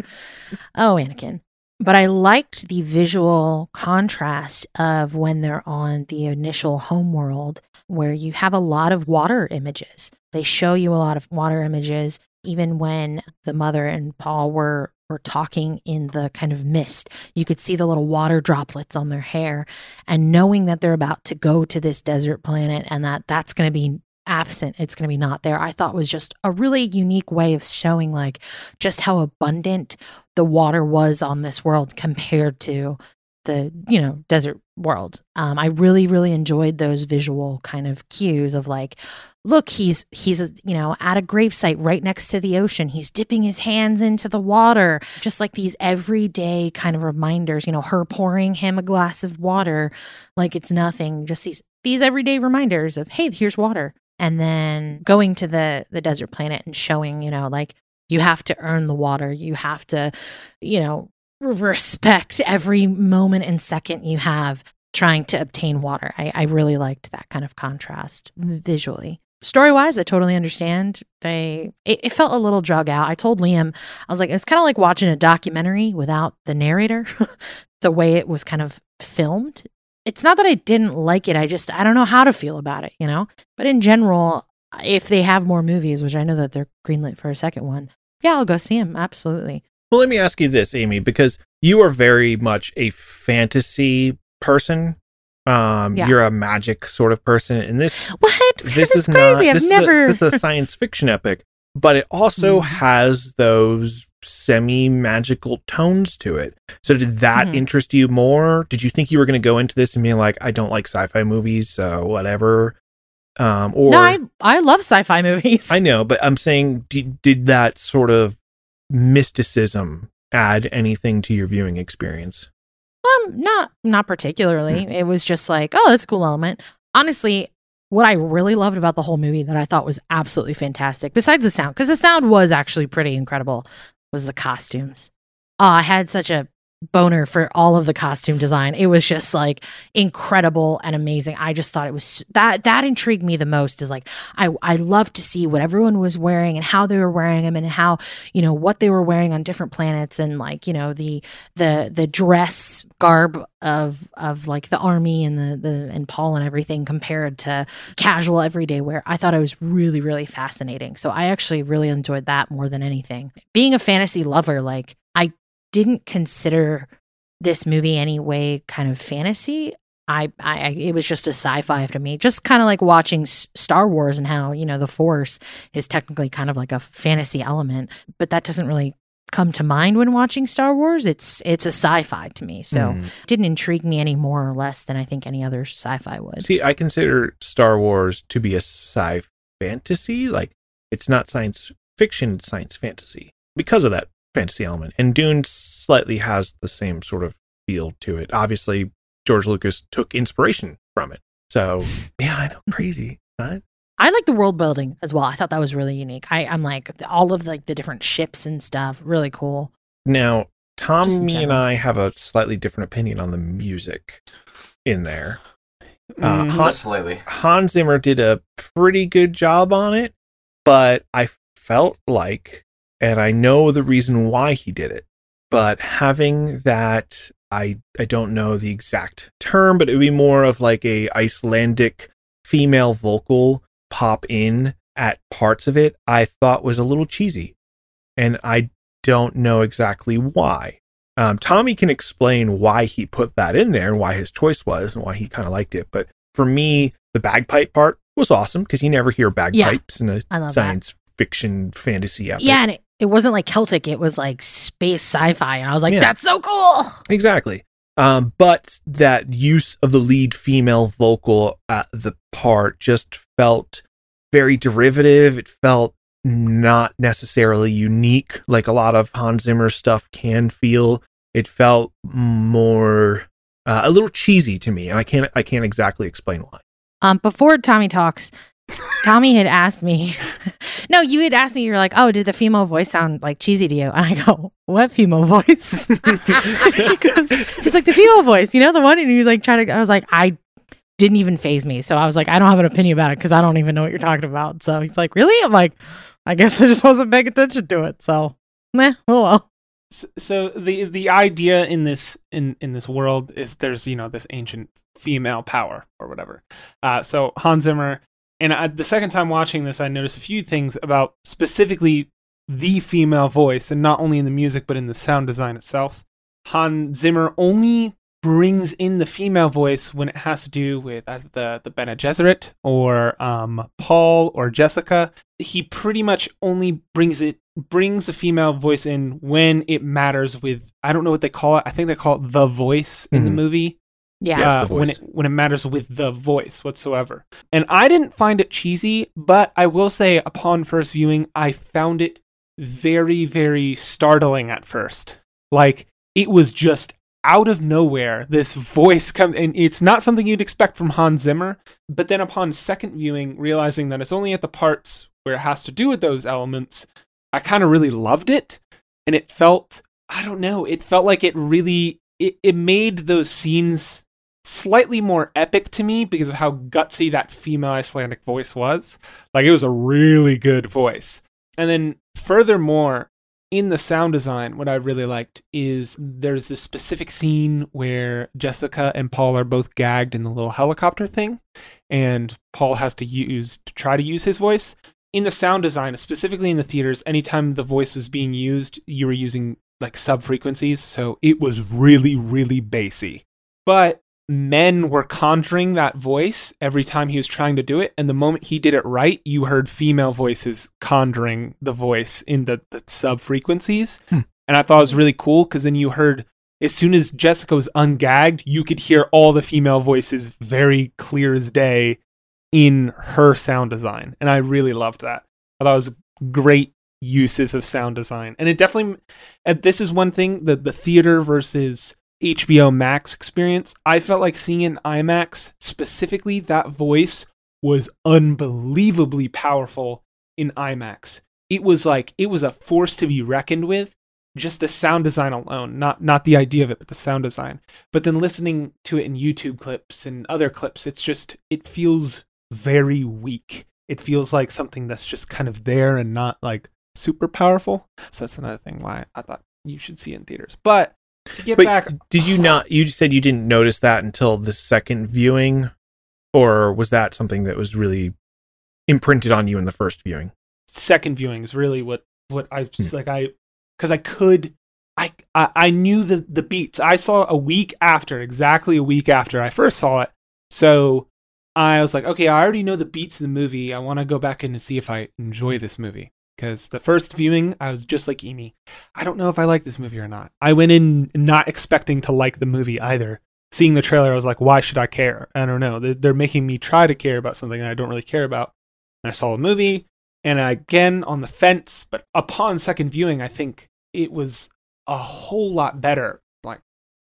oh, Anakin. But I liked the visual contrast of when they're on the initial home world where you have a lot of water images. They show you a lot of water images even when the mother and Paul were were talking in the kind of mist. You could see the little water droplets on their hair and knowing that they're about to go to this desert planet and that that's going to be absent. It's going to be not there. I thought was just a really unique way of showing like just how abundant the water was on this world compared to the you know desert world. Um, i really really enjoyed those visual kind of cues of like look he's he's you know at a gravesite right next to the ocean. He's dipping his hands into the water. Just like these everyday kind of reminders you know her pouring him a glass of water like it's nothing. Just these these everyday reminders of hey here's water. And then going to the the desert planet and showing you know like you have to earn the water. You have to you know respect every moment and second you have trying to obtain water. I, I really liked that kind of contrast visually. Story wise, I totally understand. They it, it, felt a little drug out. I told Liam, I was like, it's kind of like watching a documentary without the narrator. the way it was kind of filmed. It's not that I didn't like it. I just I don't know how to feel about it, you know. But in general, if they have more movies, which I know that they're greenlit for a second one, yeah, I'll go see them. Absolutely. Well, let me ask you this, Amy, because you are very much a fantasy person. Um, yeah. you're a magic sort of person, and this what this is, crazy. Not, I've this never. Is a, this is a science fiction epic, but it also mm. has those semi magical tones to it. So, did that mm-hmm. interest you more? Did you think you were going to go into this and be like, I don't like sci-fi movies, so whatever? Um, or no, I I love sci-fi movies. I know, but I'm saying, did, did that sort of mysticism add anything to your viewing experience? Um, not not particularly. Mm. It was just like, oh, that's a cool element. Honestly, what I really loved about the whole movie that I thought was absolutely fantastic, besides the sound, because the sound was actually pretty incredible, was the costumes. Oh, I had such a boner for all of the costume design. It was just like incredible and amazing. I just thought it was that that intrigued me the most is like I I love to see what everyone was wearing and how they were wearing them and how, you know, what they were wearing on different planets and like, you know, the the the dress garb of of like the army and the the and Paul and everything compared to casual everyday wear. I thought it was really really fascinating. So I actually really enjoyed that more than anything. Being a fantasy lover like didn't consider this movie anyway kind of fantasy. I, I, it was just a sci-fi to me, just kind of like watching Star Wars and how you know the Force is technically kind of like a fantasy element, but that doesn't really come to mind when watching Star Wars. It's it's a sci-fi to me, so mm. didn't intrigue me any more or less than I think any other sci-fi would. See, I consider Star Wars to be a sci fantasy. Like it's not science fiction; it's science fantasy because of that fantasy element. And Dune slightly has the same sort of feel to it. Obviously, George Lucas took inspiration from it. So, yeah, I know, crazy. Right? I like the world building as well. I thought that was really unique. I, I'm like all of like the different ships and stuff, really cool. Now, Tommy and I have a slightly different opinion on the music in there. Uh, mm, Hans, slightly. Hans Zimmer did a pretty good job on it, but I felt like and I know the reason why he did it. But having that, I I don't know the exact term, but it would be more of like a Icelandic female vocal pop in at parts of it. I thought was a little cheesy, and I don't know exactly why. Um, Tommy can explain why he put that in there and why his choice was and why he kind of liked it. But for me, the bagpipe part was awesome because you never hear bagpipes yeah, in a science that. fiction fantasy epic. Yeah, and it, it wasn't like Celtic, it was like space sci-fi. And I was like, yeah. that's so cool. Exactly. Um, but that use of the lead female vocal at the part just felt very derivative. It felt not necessarily unique like a lot of Hans Zimmer stuff can feel. It felt more uh, a little cheesy to me, and I can't I can't exactly explain why. Um, before Tommy talks, Tommy had asked me, no, you had asked me, you were like, oh, did the female voice sound like cheesy to you? And I go, what female voice? he's like, the female voice, you know, the one? And he was like, trying to, I was like, I didn't even phase me. So I was like, I don't have an opinion about it because I don't even know what you're talking about. So he's like, really? I'm like, I guess I just wasn't paying attention to it. So, meh, oh well. So the the idea in this in in this world is there's you know this ancient female power or whatever. Uh, so Hans Zimmer and I, the second time watching this, I noticed a few things about specifically the female voice, and not only in the music but in the sound design itself. Hans Zimmer only brings in the female voice when it has to do with either the the Bene Gesserit or um, Paul or Jessica. He pretty much only brings it brings the female voice in when it matters. With I don't know what they call it. I think they call it the voice in the Mhm. movie. Yeah. Uh, when it when it matters with the voice whatsoever. And I didn't find it cheesy, but I will say upon first viewing, I found it very very startling at first. Like it was just out of nowhere this voice come and it's not something you'd expect from Hans Zimmer, but then upon second viewing realizing that it's only at the parts where it has to do with those elements, I kind of really loved it and it felt I don't know, it felt like it really it, it made those scenes slightly more epic to me because of how gutsy that female Icelandic voice was. Like it was a really good voice. And then furthermore, in the sound design, what I really liked is there's this specific scene where Jessica and Paul are both gagged in the little helicopter thing, and Paul has to use to try to use his voice. In the sound design, specifically in the theaters, anytime the voice was being used, you were using like sub frequencies, so it was really, really bassy. But men were conjuring that voice every time he was trying to do it, and the moment he did it right, you heard female voices conjuring the voice in the, the sub frequencies. Hmm. And I thought it was really cool because then you heard as soon as Jessica was ungagged, you could hear all the female voices very clear as day in her sound design. And I really loved that. I thought it was great uses of sound design. And it definitely and this is one thing that the theater versus HBO Max experience. I felt like seeing in IMAX specifically that voice was unbelievably powerful in IMAX. It was like it was a force to be reckoned with. Just the sound design alone, not not the idea of it, but the sound design. But then listening to it in YouTube clips and other clips, it's just it feels very weak. It feels like something that's just kind of there and not like super powerful. So that's another thing why I thought you should see it in theaters. But to get But back, did you not? You said you didn't notice that until the second viewing, or was that something that was really imprinted on you in the first viewing? second viewing is really what what I just hmm. like I because I could I, I I knew the the beats. I saw a week after, exactly a week after I first saw it. So I was like, okay, I already know the beats of the movie. I want to go back in and see if I enjoy this movie. Because the first viewing, I was just like Amy. I don't know if I like this movie or not. I went in not expecting to like the movie either. Seeing the trailer, I was like, why should I care? I don't know. They're, they're making me try to care about something that I don't really care about. And I saw the movie, and again on the fence, but upon second viewing, I think it was a whole lot better. Like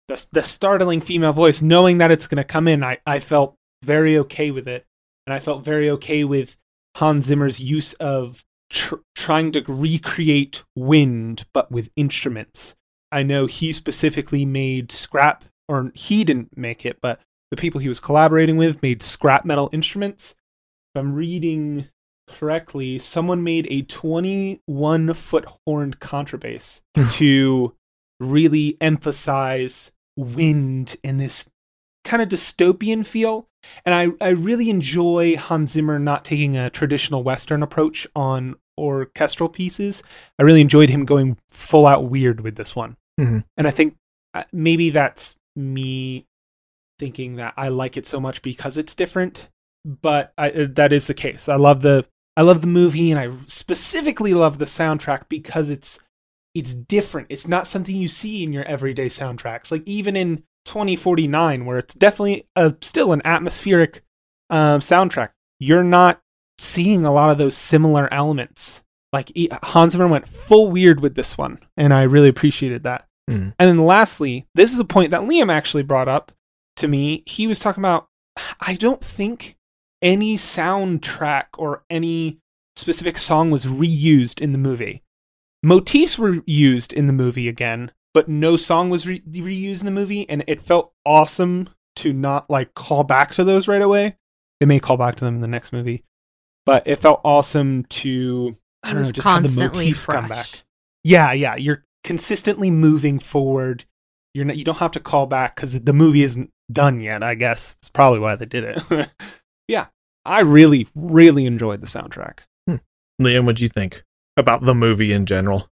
the the startling female voice, knowing that it's going to come in, I I felt very okay with it, and I felt very okay with Hans Zimmer's use of tr- trying to recreate wind, but with instruments. I know he specifically made scrap, or he didn't make it, but the people he was collaborating with made scrap metal instruments. If I'm reading correctly, someone made a 21 foot horned contrabass to really emphasize wind and this kind of dystopian feel. And I, I really enjoy Hans Zimmer not taking a traditional Western approach on orchestral pieces. I really enjoyed him going full out weird with this one. Mhm. And I think uh, maybe that's me thinking that I like it so much because it's different. But I, uh, that is the case. I love the I love the movie, and I specifically love the soundtrack because it's it's different. It's not something you see in your everyday soundtracks. Like even in 2049, where it's definitely a, still an atmospheric um, soundtrack, you're not seeing a lot of those similar elements. Like Hans Zimmer went full weird with this one, and I really appreciated that. Mm. And then lastly, this is a point that Liam actually brought up to me. He was talking about I don't think any soundtrack or any specific song was reused in the movie. Motifs were used in the movie again, but no song was re- reused in the movie, and it felt awesome to not like call back to those right away. They may call back to them in the next movie, but it felt awesome to I don't know just have the constantly motifs come back. Yeah, yeah, you're consistently moving forward. You're not, you don't have to call back because the movie isn't done yet. I guess it's probably why they did it. yeah, I really, really enjoyed the soundtrack. Hmm. Liam, what'd you think about the movie in general?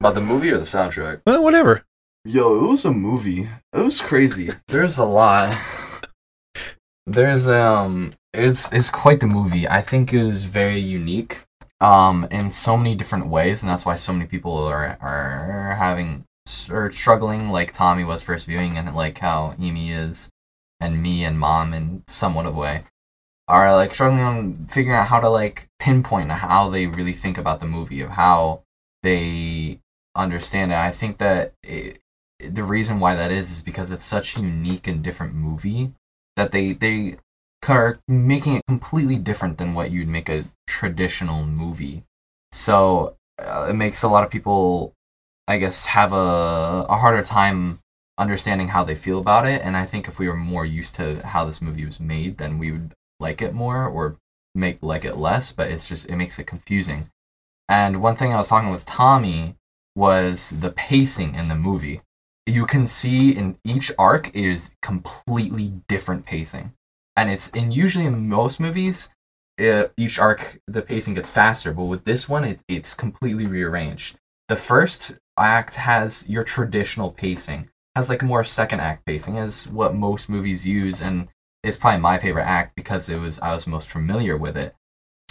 About the movie or the soundtrack? Well, whatever. Yo, it was a movie. It was crazy. There's a lot. There's um it's it's quite the movie. I think it was very unique um in so many different ways and that's why so many people are are having or struggling like Tommy was first viewing and like how Amy is and me and mom in somewhat of a way are like struggling on figuring out how to like pinpoint how they really think about the movie of how they understand it. I think that it, the reason why that is is because it's such a unique and different movie that they they are making it completely different than what you'd make a traditional movie. So uh, it makes a lot of people, I guess, have a a harder time understanding how they feel about it. And I think if we were more used to how this movie was made, then we would like it more or make like it less. But it's just it makes it confusing. And one thing I was talking with Tommy was the pacing in the movie. You can see in each arc is completely different pacing, and it's in usually in most movies, uh, each arc the pacing gets faster, but with this one, it, it's completely rearranged. The first act has your traditional pacing, has like more second act pacing, is what most movies use, and it's probably my favorite act because it was I was most familiar with it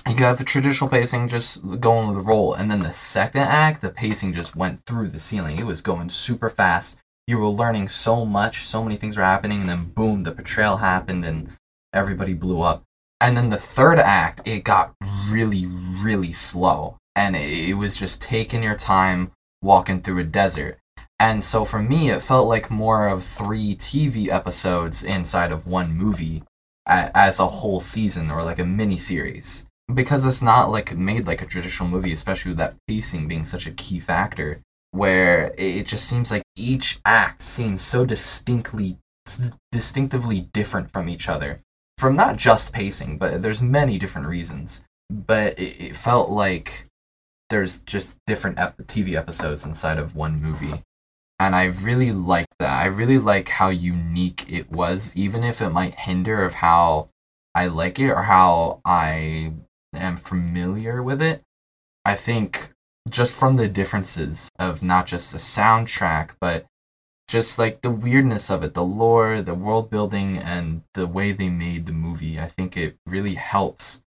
you have the traditional pacing just going with the roll, and then the second act, the pacing just went through the ceiling. It was going super fast. You were learning so much, so many things were happening, and then boom, the betrayal happened, and everybody blew up. And then the third act, it got really, really slow, and it was just taking your time walking through a desert. And so for me, it felt like more of three TV episodes inside of one movie as a whole season or like a mini series because it's not like made like a traditional movie, especially with that pacing being such a key factor, where it just seems like each act seems so distinctly distinctively different from each other. From not just pacing but there's many different reasons. But it, it felt like there's just different ep- tv episodes inside of one movie. And i really like that. I really like how unique it was even if it might hinder of how i like it or how i am familiar with it, I think just from the differences of not just the soundtrack, but just like the weirdness of it, the lore, the world building, and the way they made the movie, I think it really helps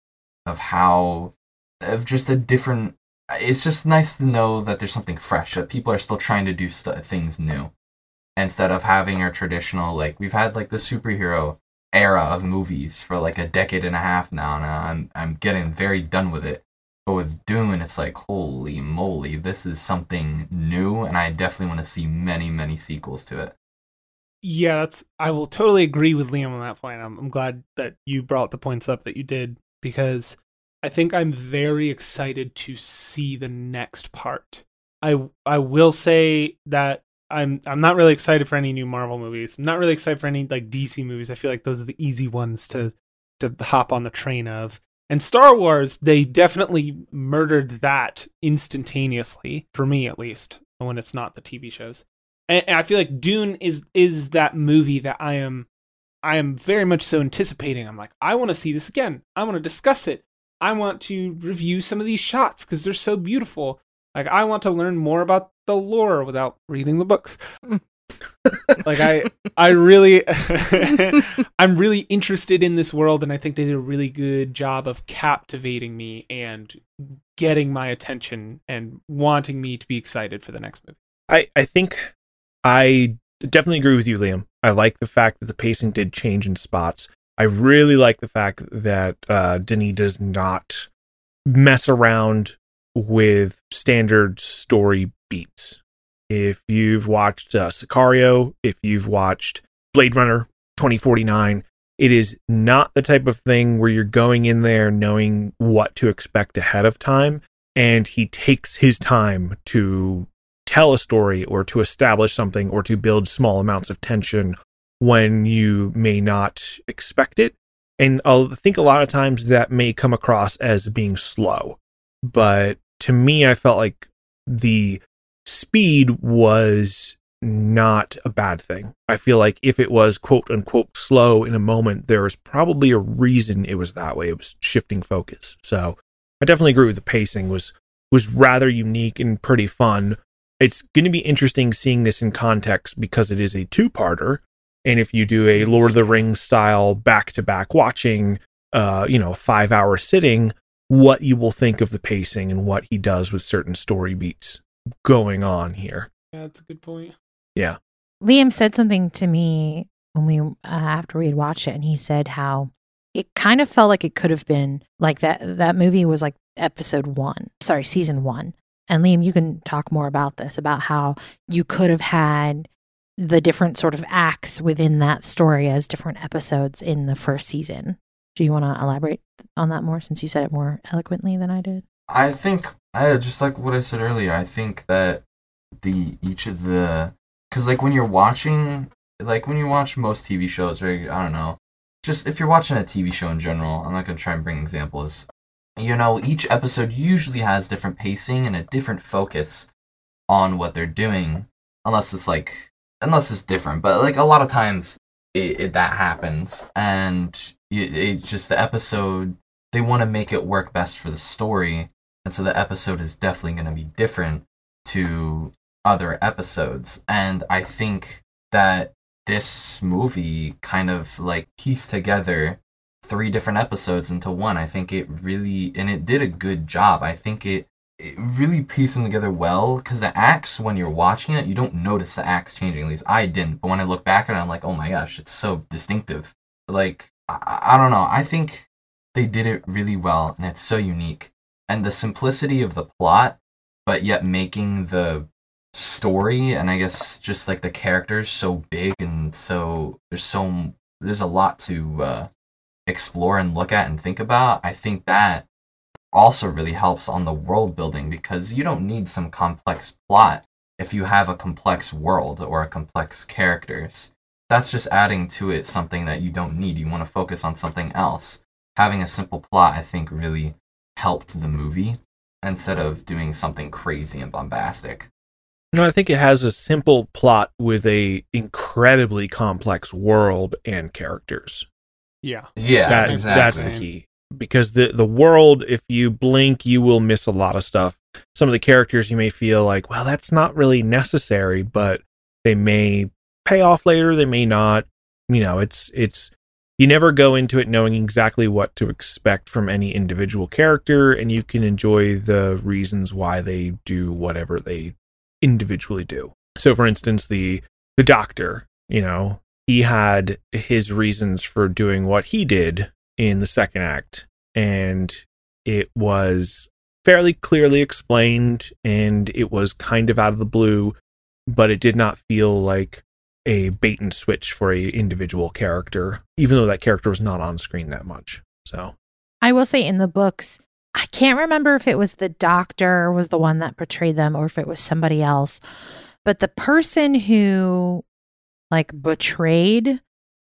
of how, of just a different. It's just nice to know that there's something fresh, that people are still trying to do st- things new. Instead of having our traditional, like, we've had like the superhero era of movies for like a decade and a half now, and I'm I'm getting very done with it. But with Dune, it's like holy moly, this is something new, and I definitely want to see many many sequels to it. Yeah, that's I will totally agree with Liam on that point. I'm, I'm glad that you brought the points up that you did because I think I'm very excited to see the next part. I I will say that I'm I'm not really excited for any new Marvel movies. I'm not really excited for any like DC movies. I feel like those are the easy ones to to hop on the train of. And Star Wars, they definitely murdered that instantaneously for me at least when it's not the TV shows. And, and I feel like Dune is is that movie that I am I am very much so anticipating. I'm like I want to see this again. I want to discuss it. I want to review some of these shots because they're so beautiful. Like I want to learn more about the lore without reading the books. like I I really I'm really interested in this world and I think they did a really good job of captivating me and getting my attention and wanting me to be excited for the next movie. I I think I definitely agree with you Liam. I like the fact that the pacing did change in spots. I really like the fact that uh Denis does not mess around with standard story beats. If you've watched uh, Sicario, if you've watched Blade Runner 2049, it is not the type of thing where you're going in there knowing what to expect ahead of time. And he takes his time to tell a story or to establish something or to build small amounts of tension when you may not expect it. And I think a lot of times that may come across as being slow. But to me, I felt like the speed was not a bad thing. I feel like if it was quote unquote slow in a moment, there was probably a reason it was that way. It was shifting focus. So I definitely agree with the pacing was was rather unique and pretty fun. it's going to be interesting seeing this in context because it is a two-parter and if you do a Lord of the Rings style back-to-back watching uh you know 5-hour sitting what you will think of the pacing and what he does with certain story beats going on here. Yeah, that's a good point. Yeah. Liam said something to me when we uh, after we had watched it, and he said how it kind of felt like it could have been like that. That movie was like episode one, sorry, season one. And Liam, you can talk more about this about how you could have had the different sort of acts within that story as different episodes in the first season. Do you want to elaborate on that more since you said it more eloquently than I did? I think I just like what I said earlier. I think that the each of the because like when you're watching like when you watch most TV shows, right? I don't know. Just if you're watching a TV show in general, I'm not gonna try and bring examples. You know, each episode usually has different pacing and a different focus on what they're doing, unless it's like unless it's different. But like a lot of times, it, it that happens, and it, it's just the episode. They want to make it work best for the story, and so the episode is definitely going to be different to other episodes. And I think that this movie kind of like pieced together three different episodes into one. I think it really, and it did a good job. I think it, it really pieced them together well because the acts, when you're watching it, you don't notice the acts changing. At least I didn't. But when I look back at it, I'm like, oh my gosh, it's so distinctive. Like, I, I don't know. I think they did it really well and it's so unique. And the simplicity of the plot, but yet making the story and I guess just like the characters so big and so there's so there's a lot to uh, explore and look at and think about. I think that also really helps on the world building because you don't need some complex plot if you have a complex world or a complex characters. That's just adding to it something that you don't need. You want to focus on something else. Having a simple plot, I think, really helped the movie instead of doing something crazy and bombastic. No, I think it has a simple plot with a incredibly complex world and characters. Yeah. Yeah, That- exactly. That's the key. Because the the world, if you blink, you will miss a lot of stuff. Some of the characters you may feel like, well, that's not really necessary, but they may pay off later, they may not. You know, it's it's you never go into it knowing exactly what to expect from any individual character, and you can enjoy the reasons why they do whatever they individually do. So for instance, the the doctor, you know, he had his reasons for doing what he did in the second act and it was fairly clearly explained and it was kind of out of the blue but it did not feel like a bait and switch for a individual character even though that character was not on screen that much so I will say in the books, I can't remember if it was the doctor was the one that portrayed them or if it was somebody else. But the person who like betrayed,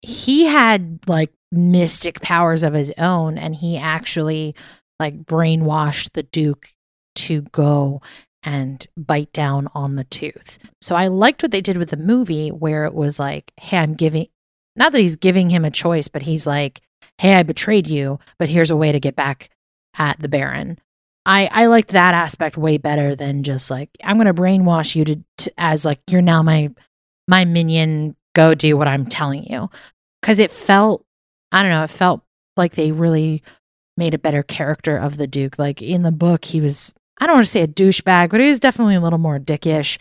he had like mystic powers of his own and he actually like brainwashed the duke to go and bite down on the tooth. So I liked what they did with the movie where it was like, hey, I'm giving not that he's giving him a choice, but he's like, hey, I betrayed you, but here's a way to get back at the Baron. I, I liked that aspect way better than just like I'm gonna brainwash you to, to as like you're now my my minion. Go do what I'm telling you, because it felt I don't know. It felt like they really made a better character of the Duke. Like in the book, he was I don't want to say a douchebag, but he was definitely a little more dickish.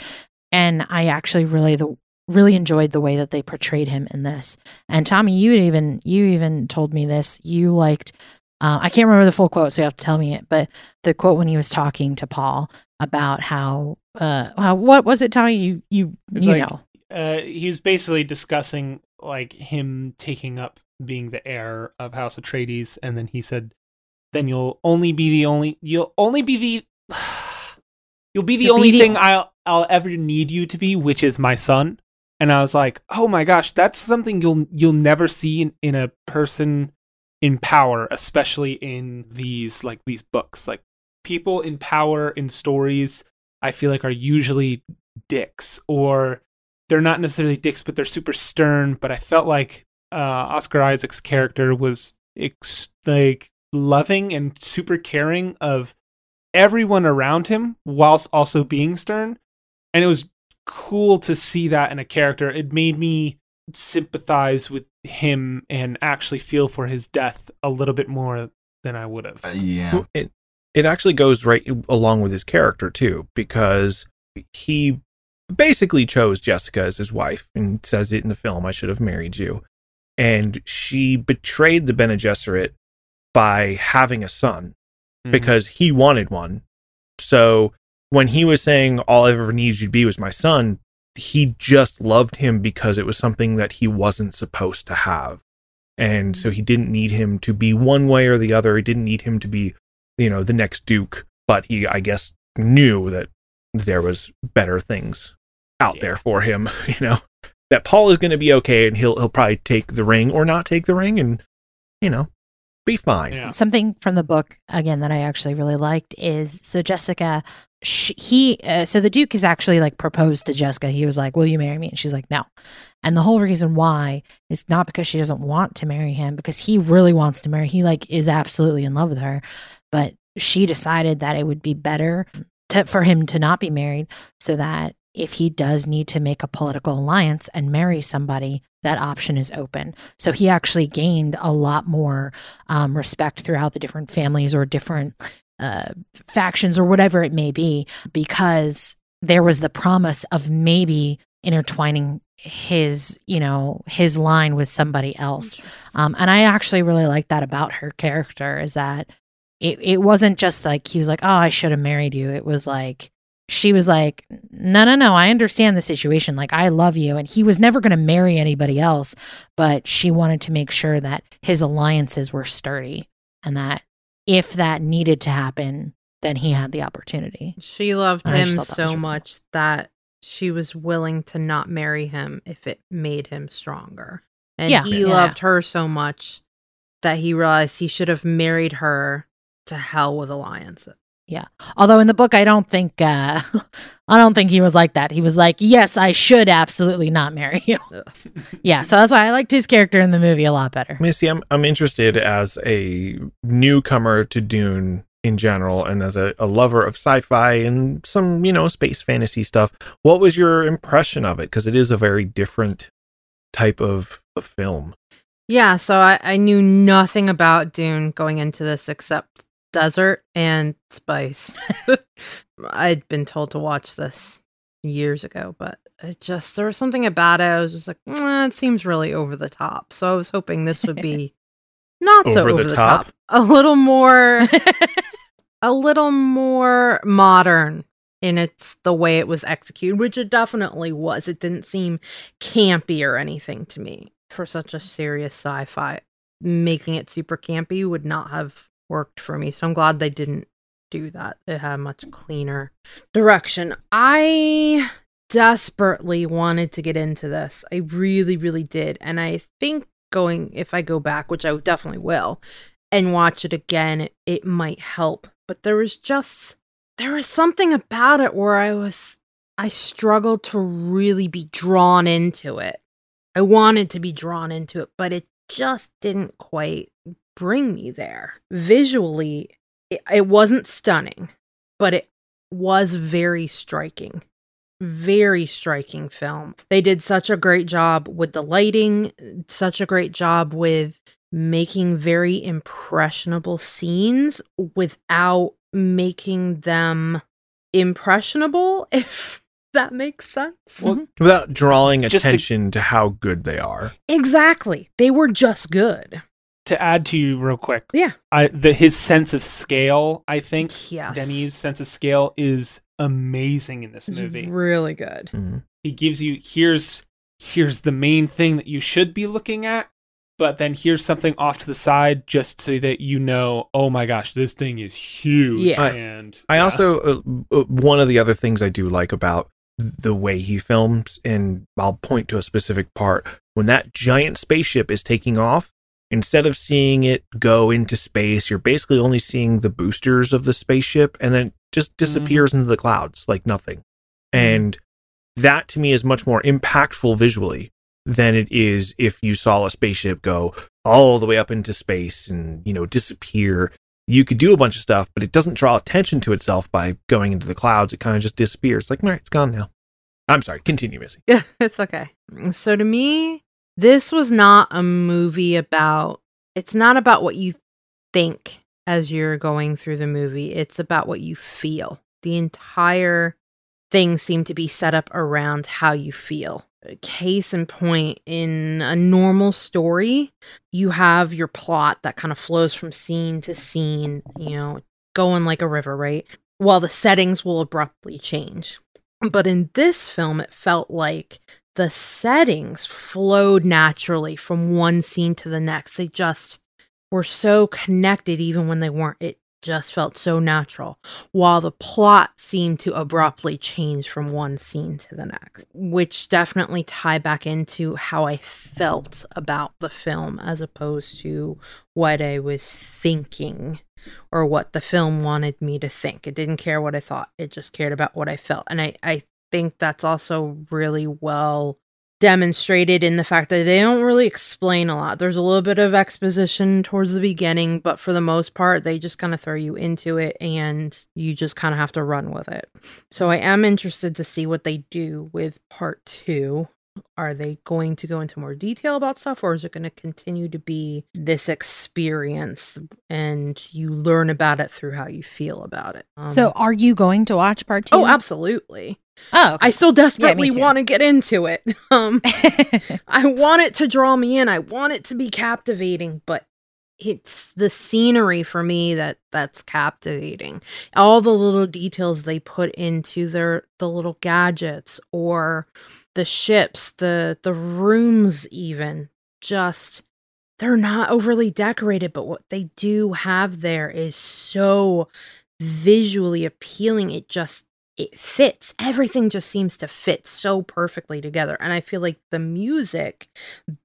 And I actually really the really enjoyed the way that they portrayed him in this. And Tommy, you even you even told me this. You liked uh, I can't remember the full quote, so you have to tell me it. But the quote when he was talking to Paul about how uh how what was it, Tommy? You you It's you like- know uh, he was basically discussing like him taking up being the heir of House Atreides, and then he said, "Then you'll only be the only you'll only be the you'll be the You'll be only the- thing I'll I'll ever need you to be, which is my son." And I was like, "Oh my gosh, that's something you'll you'll never see in, in a person in power, especially in these like these books. Like people in power in stories, I feel like are usually dicks or they're not necessarily dicks, but they're super stern. But I felt like uh, Oscar Isaac's character was ex- like loving and super caring of everyone around him, whilst also being stern. and it was cool to see that in a character. It made me sympathize with him and actually feel for his death a little bit more than I would have. Uh, yeah. It it actually goes right along with his character too, because he basically chose Jessica as his wife and says it in the film, I should have married you. And she betrayed the Bene Gesserit by having a son Mhm. because he wanted one. So when he was saying all I ever needed you to be was my son, he just loved him because it was something that he wasn't supposed to have. And so he didn't need him to be one way or the other. He didn't need him to be, you know, the next duke, but he I guess knew that there was better things out Yeah. there for him, you know. That Paul is going to be okay and he'll he'll probably take the ring or not take the ring and you know, be fine. Yeah. Something from the book again that I actually really liked is so Jessica, she, he, uh, so the Duke has actually like proposed to Jessica. He was like, "Will you marry me?" And she's like, "No." And the whole reason why is not because she doesn't want to marry him, because he really wants to marry. He like is absolutely in love with her, but she decided that it would be better to, for him to not be married, so that if he does need to make a political alliance and marry somebody, that option is open. So he actually gained a lot more um, respect throughout the different families or different uh, factions or whatever it may be, because there was the promise of maybe intertwining his, you know, his line with somebody else. Um, and I actually really like that about her character is that it, it wasn't just like he was like, oh, I should have married you. It was like, she was like, no, no, no, I understand the situation. Like, I love you. And he was never going to marry anybody else, but she wanted to make sure that his alliances were sturdy and that if that needed to happen, then he had the opportunity. She loved I him thought that was so really much that she was willing to not marry him if it made him stronger. And Yeah. he Yeah. loved her so much that he realized he should have married her to hell with alliances. Although in the book, I don't think, uh, I don't think he was like that. He was like, yes, I should absolutely not marry you. Yeah. So that's why I liked his character in the movie a lot better. I mean, see, I'm I'm interested as a newcomer to Dune in general, and as a, a lover of sci-fi and some you know space fantasy stuff. What was your impression of it? Because it is a very different type of, of film. Yeah, so I, I knew nothing about Dune going into this except desert and spice. I'd been told to watch this years ago, but it just there was something about it. I was just like, "Mm, it seems really over the top. So I was hoping this would be not so Over over the the, top? top? a little more, a little more modern in its the way it was executed, which it definitely was. It didn't seem campy or anything to me for such a serious sci-fi. Making it super campy would not have worked for me. So I'm glad they didn't do that. They had much cleaner direction. I desperately wanted to get into this. I really, really did. And I think going, if I go back, which I definitely will, and watch it again, it, it might help. But there was just, there was something about it where I was, I struggled to really be drawn into it. I wanted to be drawn into it, but it just didn't quite bring me there. Visually, it, it wasn't stunning, but it was very striking. Very striking film. They did such a great job with the lighting, such a great job with making very impressionable scenes without making them impressionable, if that makes sense. Well, mm-hmm. Without drawing Just to- attention to how good they are. exactly. They were just good. To add to you real quick, Yeah. I the his sense of scale, I think Yes. Denny's sense of scale is amazing in this movie. Really good. Mhm. He gives you here's here's the main thing that you should be looking at, but then here's something off to the side just so that you know, oh my gosh, this thing is huge. Yeah. I- and I yeah. also uh, uh, one of the other things I do like about the way he films, and I'll point to a specific part when that giant spaceship is taking off. Instead of seeing it go into space, you're basically only seeing the boosters of the spaceship, and then it just mm-hmm. disappears into the clouds like nothing. Mm-hmm. And that to me is much more impactful visually than it is if you saw a spaceship go all the way up into space and you know disappear you could do a bunch of stuff, but it doesn't draw attention to itself by going into the clouds. It kind of just disappears. Like, all right, it's gone now. I'm sorry. Continue, Missy. Yeah, it's okay. So to me, this was not a movie about it's not about what you think as you're going through the movie. It's about what you feel. The entire thing seemed to be set up around how you feel. Case in point, in a normal story, you have your plot that kind of flows from scene to scene, you know, going like a river, right? While the settings will abruptly change. But in this film, it felt like the settings flowed naturally from one scene to the next. They just were so connected, even when they weren't. It just felt so natural, while the plot seemed to abruptly change from one scene to the next, which definitely tie back into how I felt about the film as opposed to what I was thinking or what the film wanted me to think. It didn't care what I thought, it just cared about what I felt. And I, I think that's also really well demonstrated in the fact that they don't really explain a lot. There's a little bit of exposition towards the beginning, but for the most part, they just kind of throw you into it and you just kind of have to run with it. So I am interested to see what they do with part two. Are they going to go into more detail about stuff or is it going to continue to be this experience and you learn about it through how you feel about it? Um, So, are you going to watch part two? Oh, absolutely. Oh, okay. I still desperately too. want to get into it. Um I want it to draw me in. I want it to be captivating, but it's the scenery for me that that's captivating. All the little details they put into their the little gadgets or the ships, the the rooms even just they're not overly decorated, but what they do have there is so visually appealing. It just it fits. Everything just seems to fit so perfectly together. And I feel like the music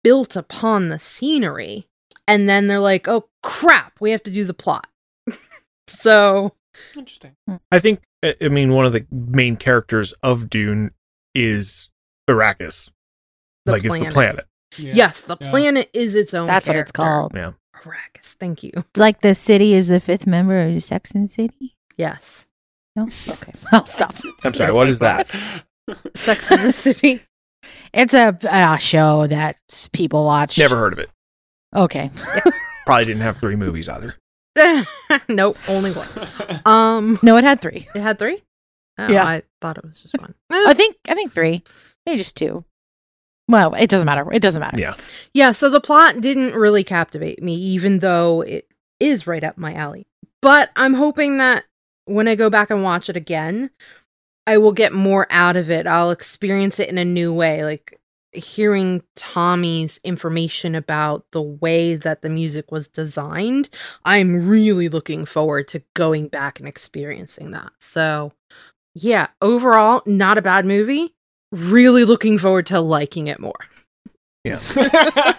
built upon the scenery. And then they're like, oh crap, we have to do the plot. so, Interesting. Hmm. I think, I I mean, one of the main characters of Dune is Arrakis. The like, it's the planet. planet. Yeah. yes, the Yeah. planet is its own That's what it's called. Yeah. Arrakis. Thank you. It's like the city is the fifth member of Sex and the City. Yes. No, okay, I'll stop. I'm sorry, what is that? Sex in the City. It's a, a show that people watch. Never heard of it. Okay. Probably didn't have three movies either. nope, only one. Um, No, it had three. it had three. Oh, Yeah. I thought it was just one. I think I think three. Maybe just two. Well, it doesn't matter. It doesn't matter. Yeah. Yeah, so the plot didn't really captivate me, even though it is right up my alley. But I'm hoping that when I go back and watch it again, I will get more out of it. I'll experience it in a new way. Like hearing Tommy's information about the way that the music was designed, I'm really looking forward to going back and experiencing that. So, yeah, overall, not a bad movie. Really looking forward to liking it more. I,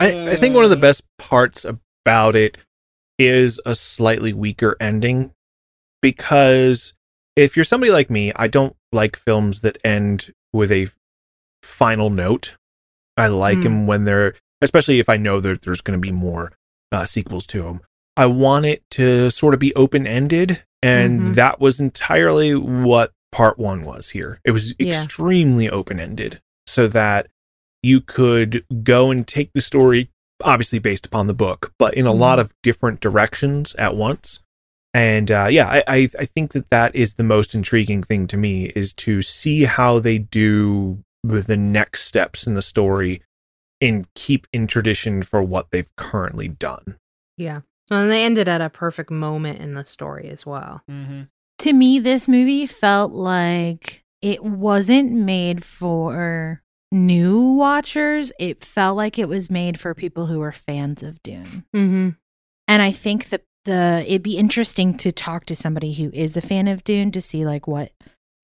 I think one of the uh. best parts about it is a slightly weaker ending because if you're somebody like me, I don't like films that end with a final note. I like Hmm. them when they're, especially if I know that there's going to be more uh, sequels to them. I want it to sort of be open ended, and Mhm. that was entirely what part one was here. It was Yeah. extremely open ended, so that you could go and take the story, obviously based upon the book, but in a lot of different directions at once. And uh, yeah, I, I I think that that is the most intriguing thing to me is to see how they do with the next steps in the story and keep in tradition for what they've currently done. Yeah. And they ended at a perfect moment in the story as well. Mhm. To me, this movie felt like it wasn't made for new watchers. It felt like it was made for people who were fans of Dune. Mm-hmm. And I think that the it'd be interesting to talk to somebody who is a fan of Dune to see like what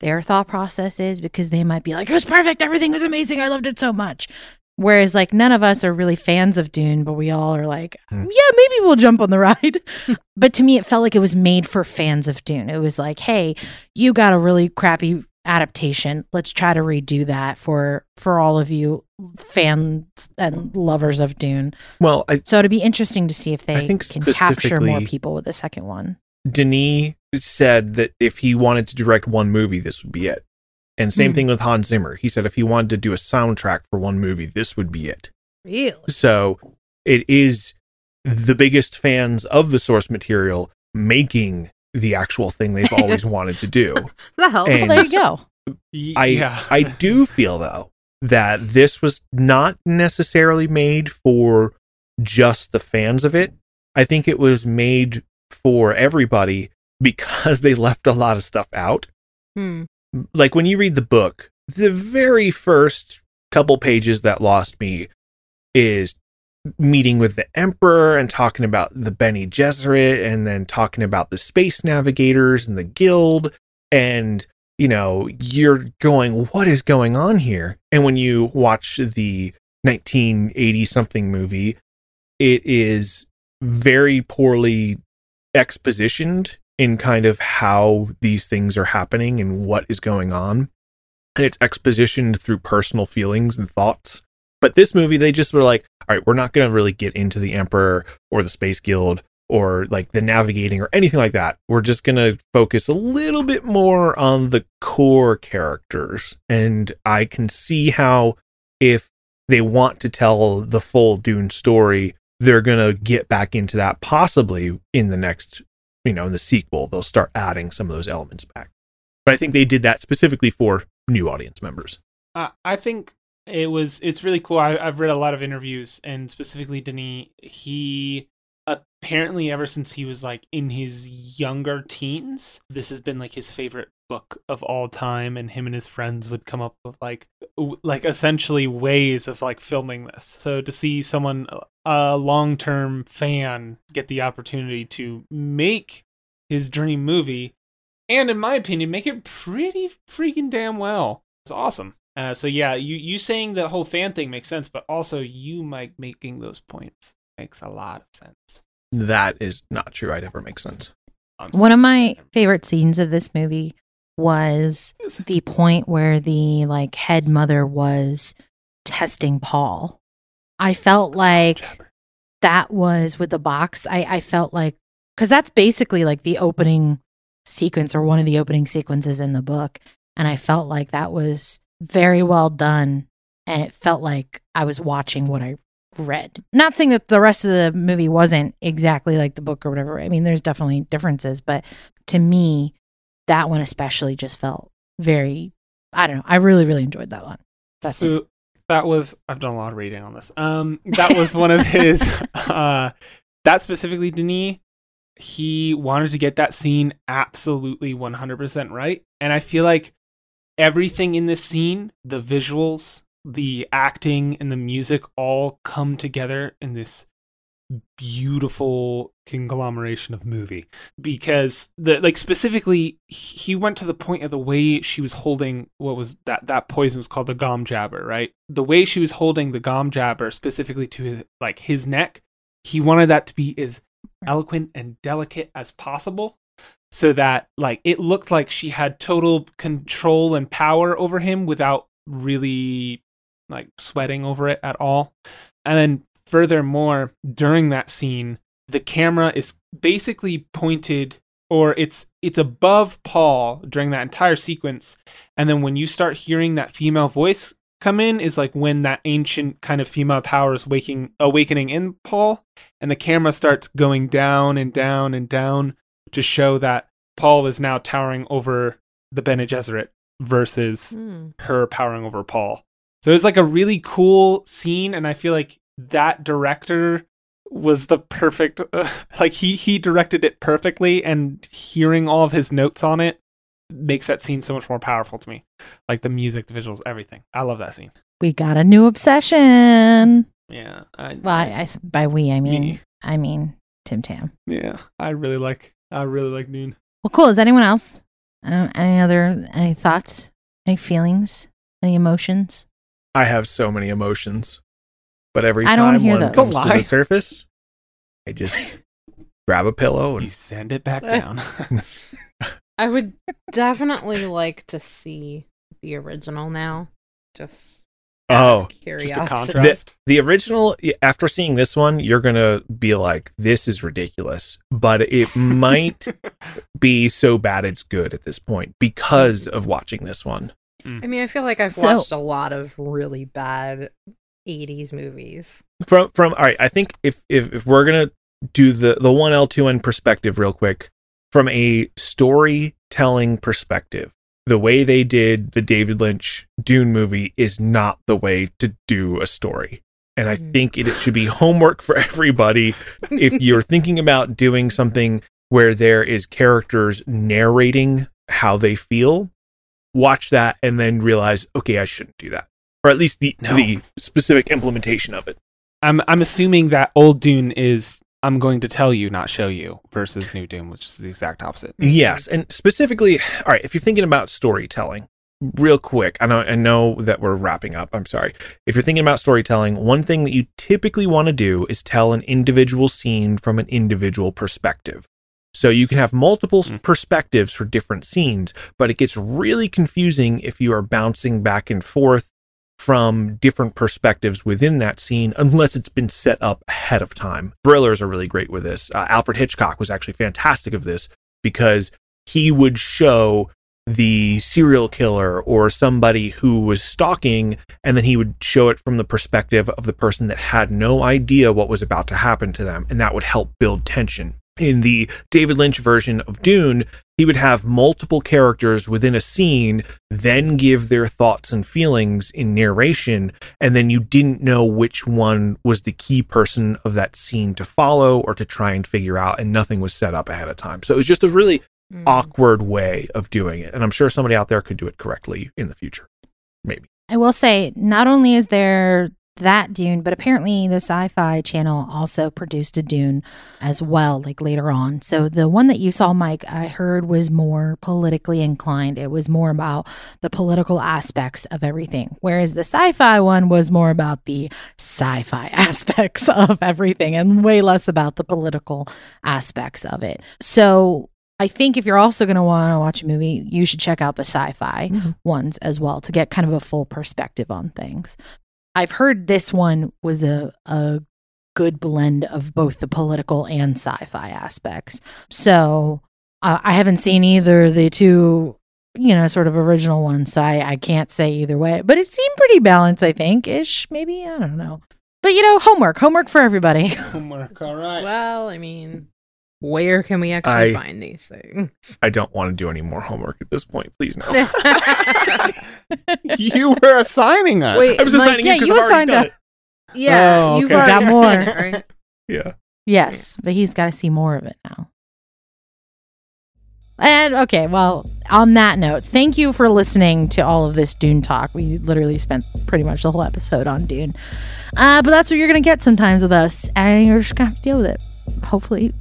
their thought process is because they might be like, it was perfect, everything was amazing, I loved it so much. Whereas like none of us are really fans of Dune, but we all are like, Hmm. yeah, maybe we'll jump on the ride. but to me, it felt like it was made for fans of Dune. It was like, hey, you got a really crappy adaptation. Let's try to redo that for for all of you fans and lovers of Dune. Well, I, So it'd be interesting to see if they I think can capture more people with the second one. Denis said that if he wanted to direct one movie, this would be it. And same Hmm. thing with Hans Zimmer. He said if he wanted to do a soundtrack for one movie, this would be it. Really? So it is the biggest fans of the source material making the actual thing they've always wanted to do. That helps. And- Well, there you go. Y- I yeah. I do feel though that this was not necessarily made for just the fans of it. I think it was made for everybody because they left a lot of stuff out. Hmm. Like when you read the book, the very first couple pages that lost me is meeting with the emperor and talking about the Bene Gesserit and then talking about the space navigators and the guild. And you know you're going what is going on here? And when you watch the 1980 something movie it is very poorly expositioned in kind of how these things are happening and what is going on. And it's expositioned through personal feelings and thoughts but this movie they just were like all right we're not going to really get into the emperor or the space guild or like the navigating or anything like that. We're just going to focus a little bit more on the core characters. And i can see how if they want to tell the full dune story they're going to get back into that possibly in the next you know in the sequel. They'll start adding some of those elements back. But i think they did that specifically for new audience members. I I think it was it's really cool. I, I've read a lot of interviews, and specifically Denis. He apparently ever since he was like in his younger teens, this has been like his favorite book of all time, and him and his friends would come up with like like essentially ways of like filming this. So to see someone a long term fan get the opportunity to make his dream movie, and in my opinion, make it pretty freaking damn well. It's awesome. Uh, so yeah, you you saying the whole fan thing makes sense, but also you Mike making those points makes a lot of sense. that is not true i'd ever make sense One of my favorite scenes of this movie was the point where the like head mother was testing Paul. I felt like that was with the box. I, I felt like because that's basically like the opening sequence or one of the opening sequences in the book. And I felt like that was very well done. And it felt like I was watching what I read. Not saying that the rest of the movie wasn't exactly like the book or whatever. I mean, there's definitely differences, but to me, that one especially just felt very, I don't know. I really, really enjoyed that one. That's it. so that was I've done a lot of reading on this. Um, that was one of his. uh, that specifically, Denis, he wanted to get that scene absolutely 100% right, and I feel like everything in this scene, the visuals, the acting, and the music all come together in this beautiful conglomeration of movie. Because the like specifically he went to the point of the way she was holding what was that that poison was called the gom jabbar right? The way she was holding the gom jabbar specifically to his, like his neck he wanted that to be as eloquent and delicate as possible so that like it looked like she had total control and power over him without really like sweating over it at all. And then furthermore during that scene the camera is basically pointed or it's it's above Paul during that entire sequence. And then when you start hearing that female voice come in is like when that ancient kind of female power is waking awakening in Paul. And the camera starts going down and down and down to show that Paul is now towering over the Bene Gesserit versus Hmm. her powering over Paul. So it was like a really cool scene, and I feel like that director was the perfect. like he he directed it perfectly, and hearing all of his notes on it makes that scene so much more powerful to me. Like the music, the visuals, everything. I love that scene. We got a new obsession. Yeah, I, Well, I, I by we, I mean, Me. I mean, Tim Tam. yeah, I really like. I really like Noon. Well, cool. Is anyone else? Uh, any other, any thoughts, any feelings, any emotions? I have so many emotions, but every I don't wanna time hear one those. comes Don't to lie. the surface, I just grab a pillow You and send it back down. I would definitely like to see the original now. Just oh, curiosity. Just a contrast. the original. After seeing this one, you're gonna be like, "This is ridiculous," but it might be so bad it's good at this point because of watching this one. Mm. I mean, I feel like I've So- watched a lot of really bad 80s movies. from from all right i think if if if we're gonna do the the 1l 2n perspective real quick from a storytelling perspective the way they did the david lynch dune movie is not the way to do a story and i Mm. think it, it should be homework for everybody if you're thinking about doing something where there is characters narrating how they feel watch that and then realize okay i shouldn't do that or at least the No. the specific implementation of it I'm I'm assuming that old Dune is I'm going to tell you, not show you, versus New Dune, which is the exact opposite. Yes, and specifically, all right, if you're thinking about storytelling, real quick, I know I know that we're wrapping up. I'm sorry. If you're thinking about storytelling, one thing that you typically want to do is tell an individual scene from an individual perspective. So you can have multiple Mm. perspectives for different scenes, but it gets really confusing if you are bouncing back and forth from different perspectives within that scene unless it's been set up ahead of time. Thrillers are really great with this. Uh, Alfred Hitchcock was actually fantastic of this because he would show the serial killer or somebody who was stalking and then he would show it from the perspective of the person that had no idea what was about to happen to them and that would help build tension in the David Lynch version of Dune he would have multiple characters within a scene then give their thoughts and feelings in narration and then you didn't know which one was the key person of that scene to follow or to try and figure out and nothing was set up ahead of time so it was just a really Mm. awkward way of doing it. And I'm sure somebody out there could do it correctly in the future. Maybe. I will say, not only is there that Dune, but apparently the Sci Fi channel also produced a Dune as well, like later on. So the one that you saw, Mike, I heard was more politically inclined. It was more about the political aspects of everything, whereas the sci fi one was more about the sci fi aspects of everything and way less about the political aspects of it. So I think if you're also going to want to watch a movie, you should check out the sci fi Mhm. ones as well to get kind of a full perspective on things. I've heard this one was a, a good blend of both the political and sci fi aspects. So uh, I haven't seen either the two, you know, sort of original ones. So I, I can't say either way, but it seemed pretty balanced, I think, ish. Maybe. I don't know. But, you know, homework, homework for everybody. Homework, all right. Well, I mean, where can we actually I- find these things? I don't want to do any more homework at this point. Please no. you were assigning us. Wait, I was Mike, assigning yeah, you because you I've already assigned done a- it. yeah, Oh, you've okay. already Got more. it, right? Yeah. Yes, but he's got to see more of it now. And okay, well, on that note, thank you for listening to all of this Dune talk. We literally spent pretty much the whole episode on Dune. Uh, but that's what you're going to get sometimes with us, and you're just going to have to deal with it. Hopefully.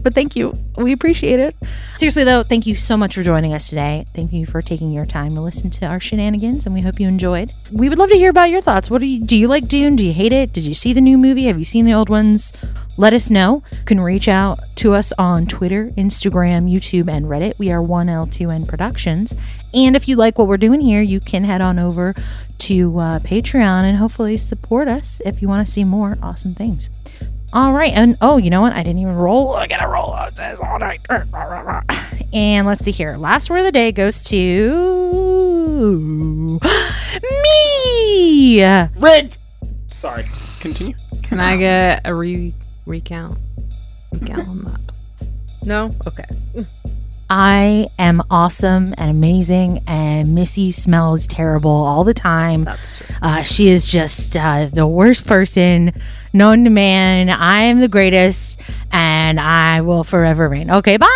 But thank you. We appreciate it. Seriously, though, thank you so much for joining us today. Thank you for taking your time to listen to our shenanigans, and we hope you enjoyed. We would love to hear about your thoughts. What do you do? You like Dune? Do you hate it? Did you see the new movie? Have you seen the old ones? Let us know. You can reach out to us on Twitter, Instagram, YouTube, and Reddit. We are 1L2N Productions. And if you like what we're doing here, you can head on over to uh, Patreon and hopefully support us if you want to see more awesome things. All right, and oh, you know what? I didn't even roll. I gotta roll. It says all night. And let's see here. Last word of the day goes to me. Rigged. Sorry. Continue. Can I get a re- recount? Recount on that. No? Okay. I am awesome and amazing, and Missy smells terrible all the time. That's true. Uh, she is just uh, the worst person known to man. I am the greatest and I will forever reign. Okay, bye.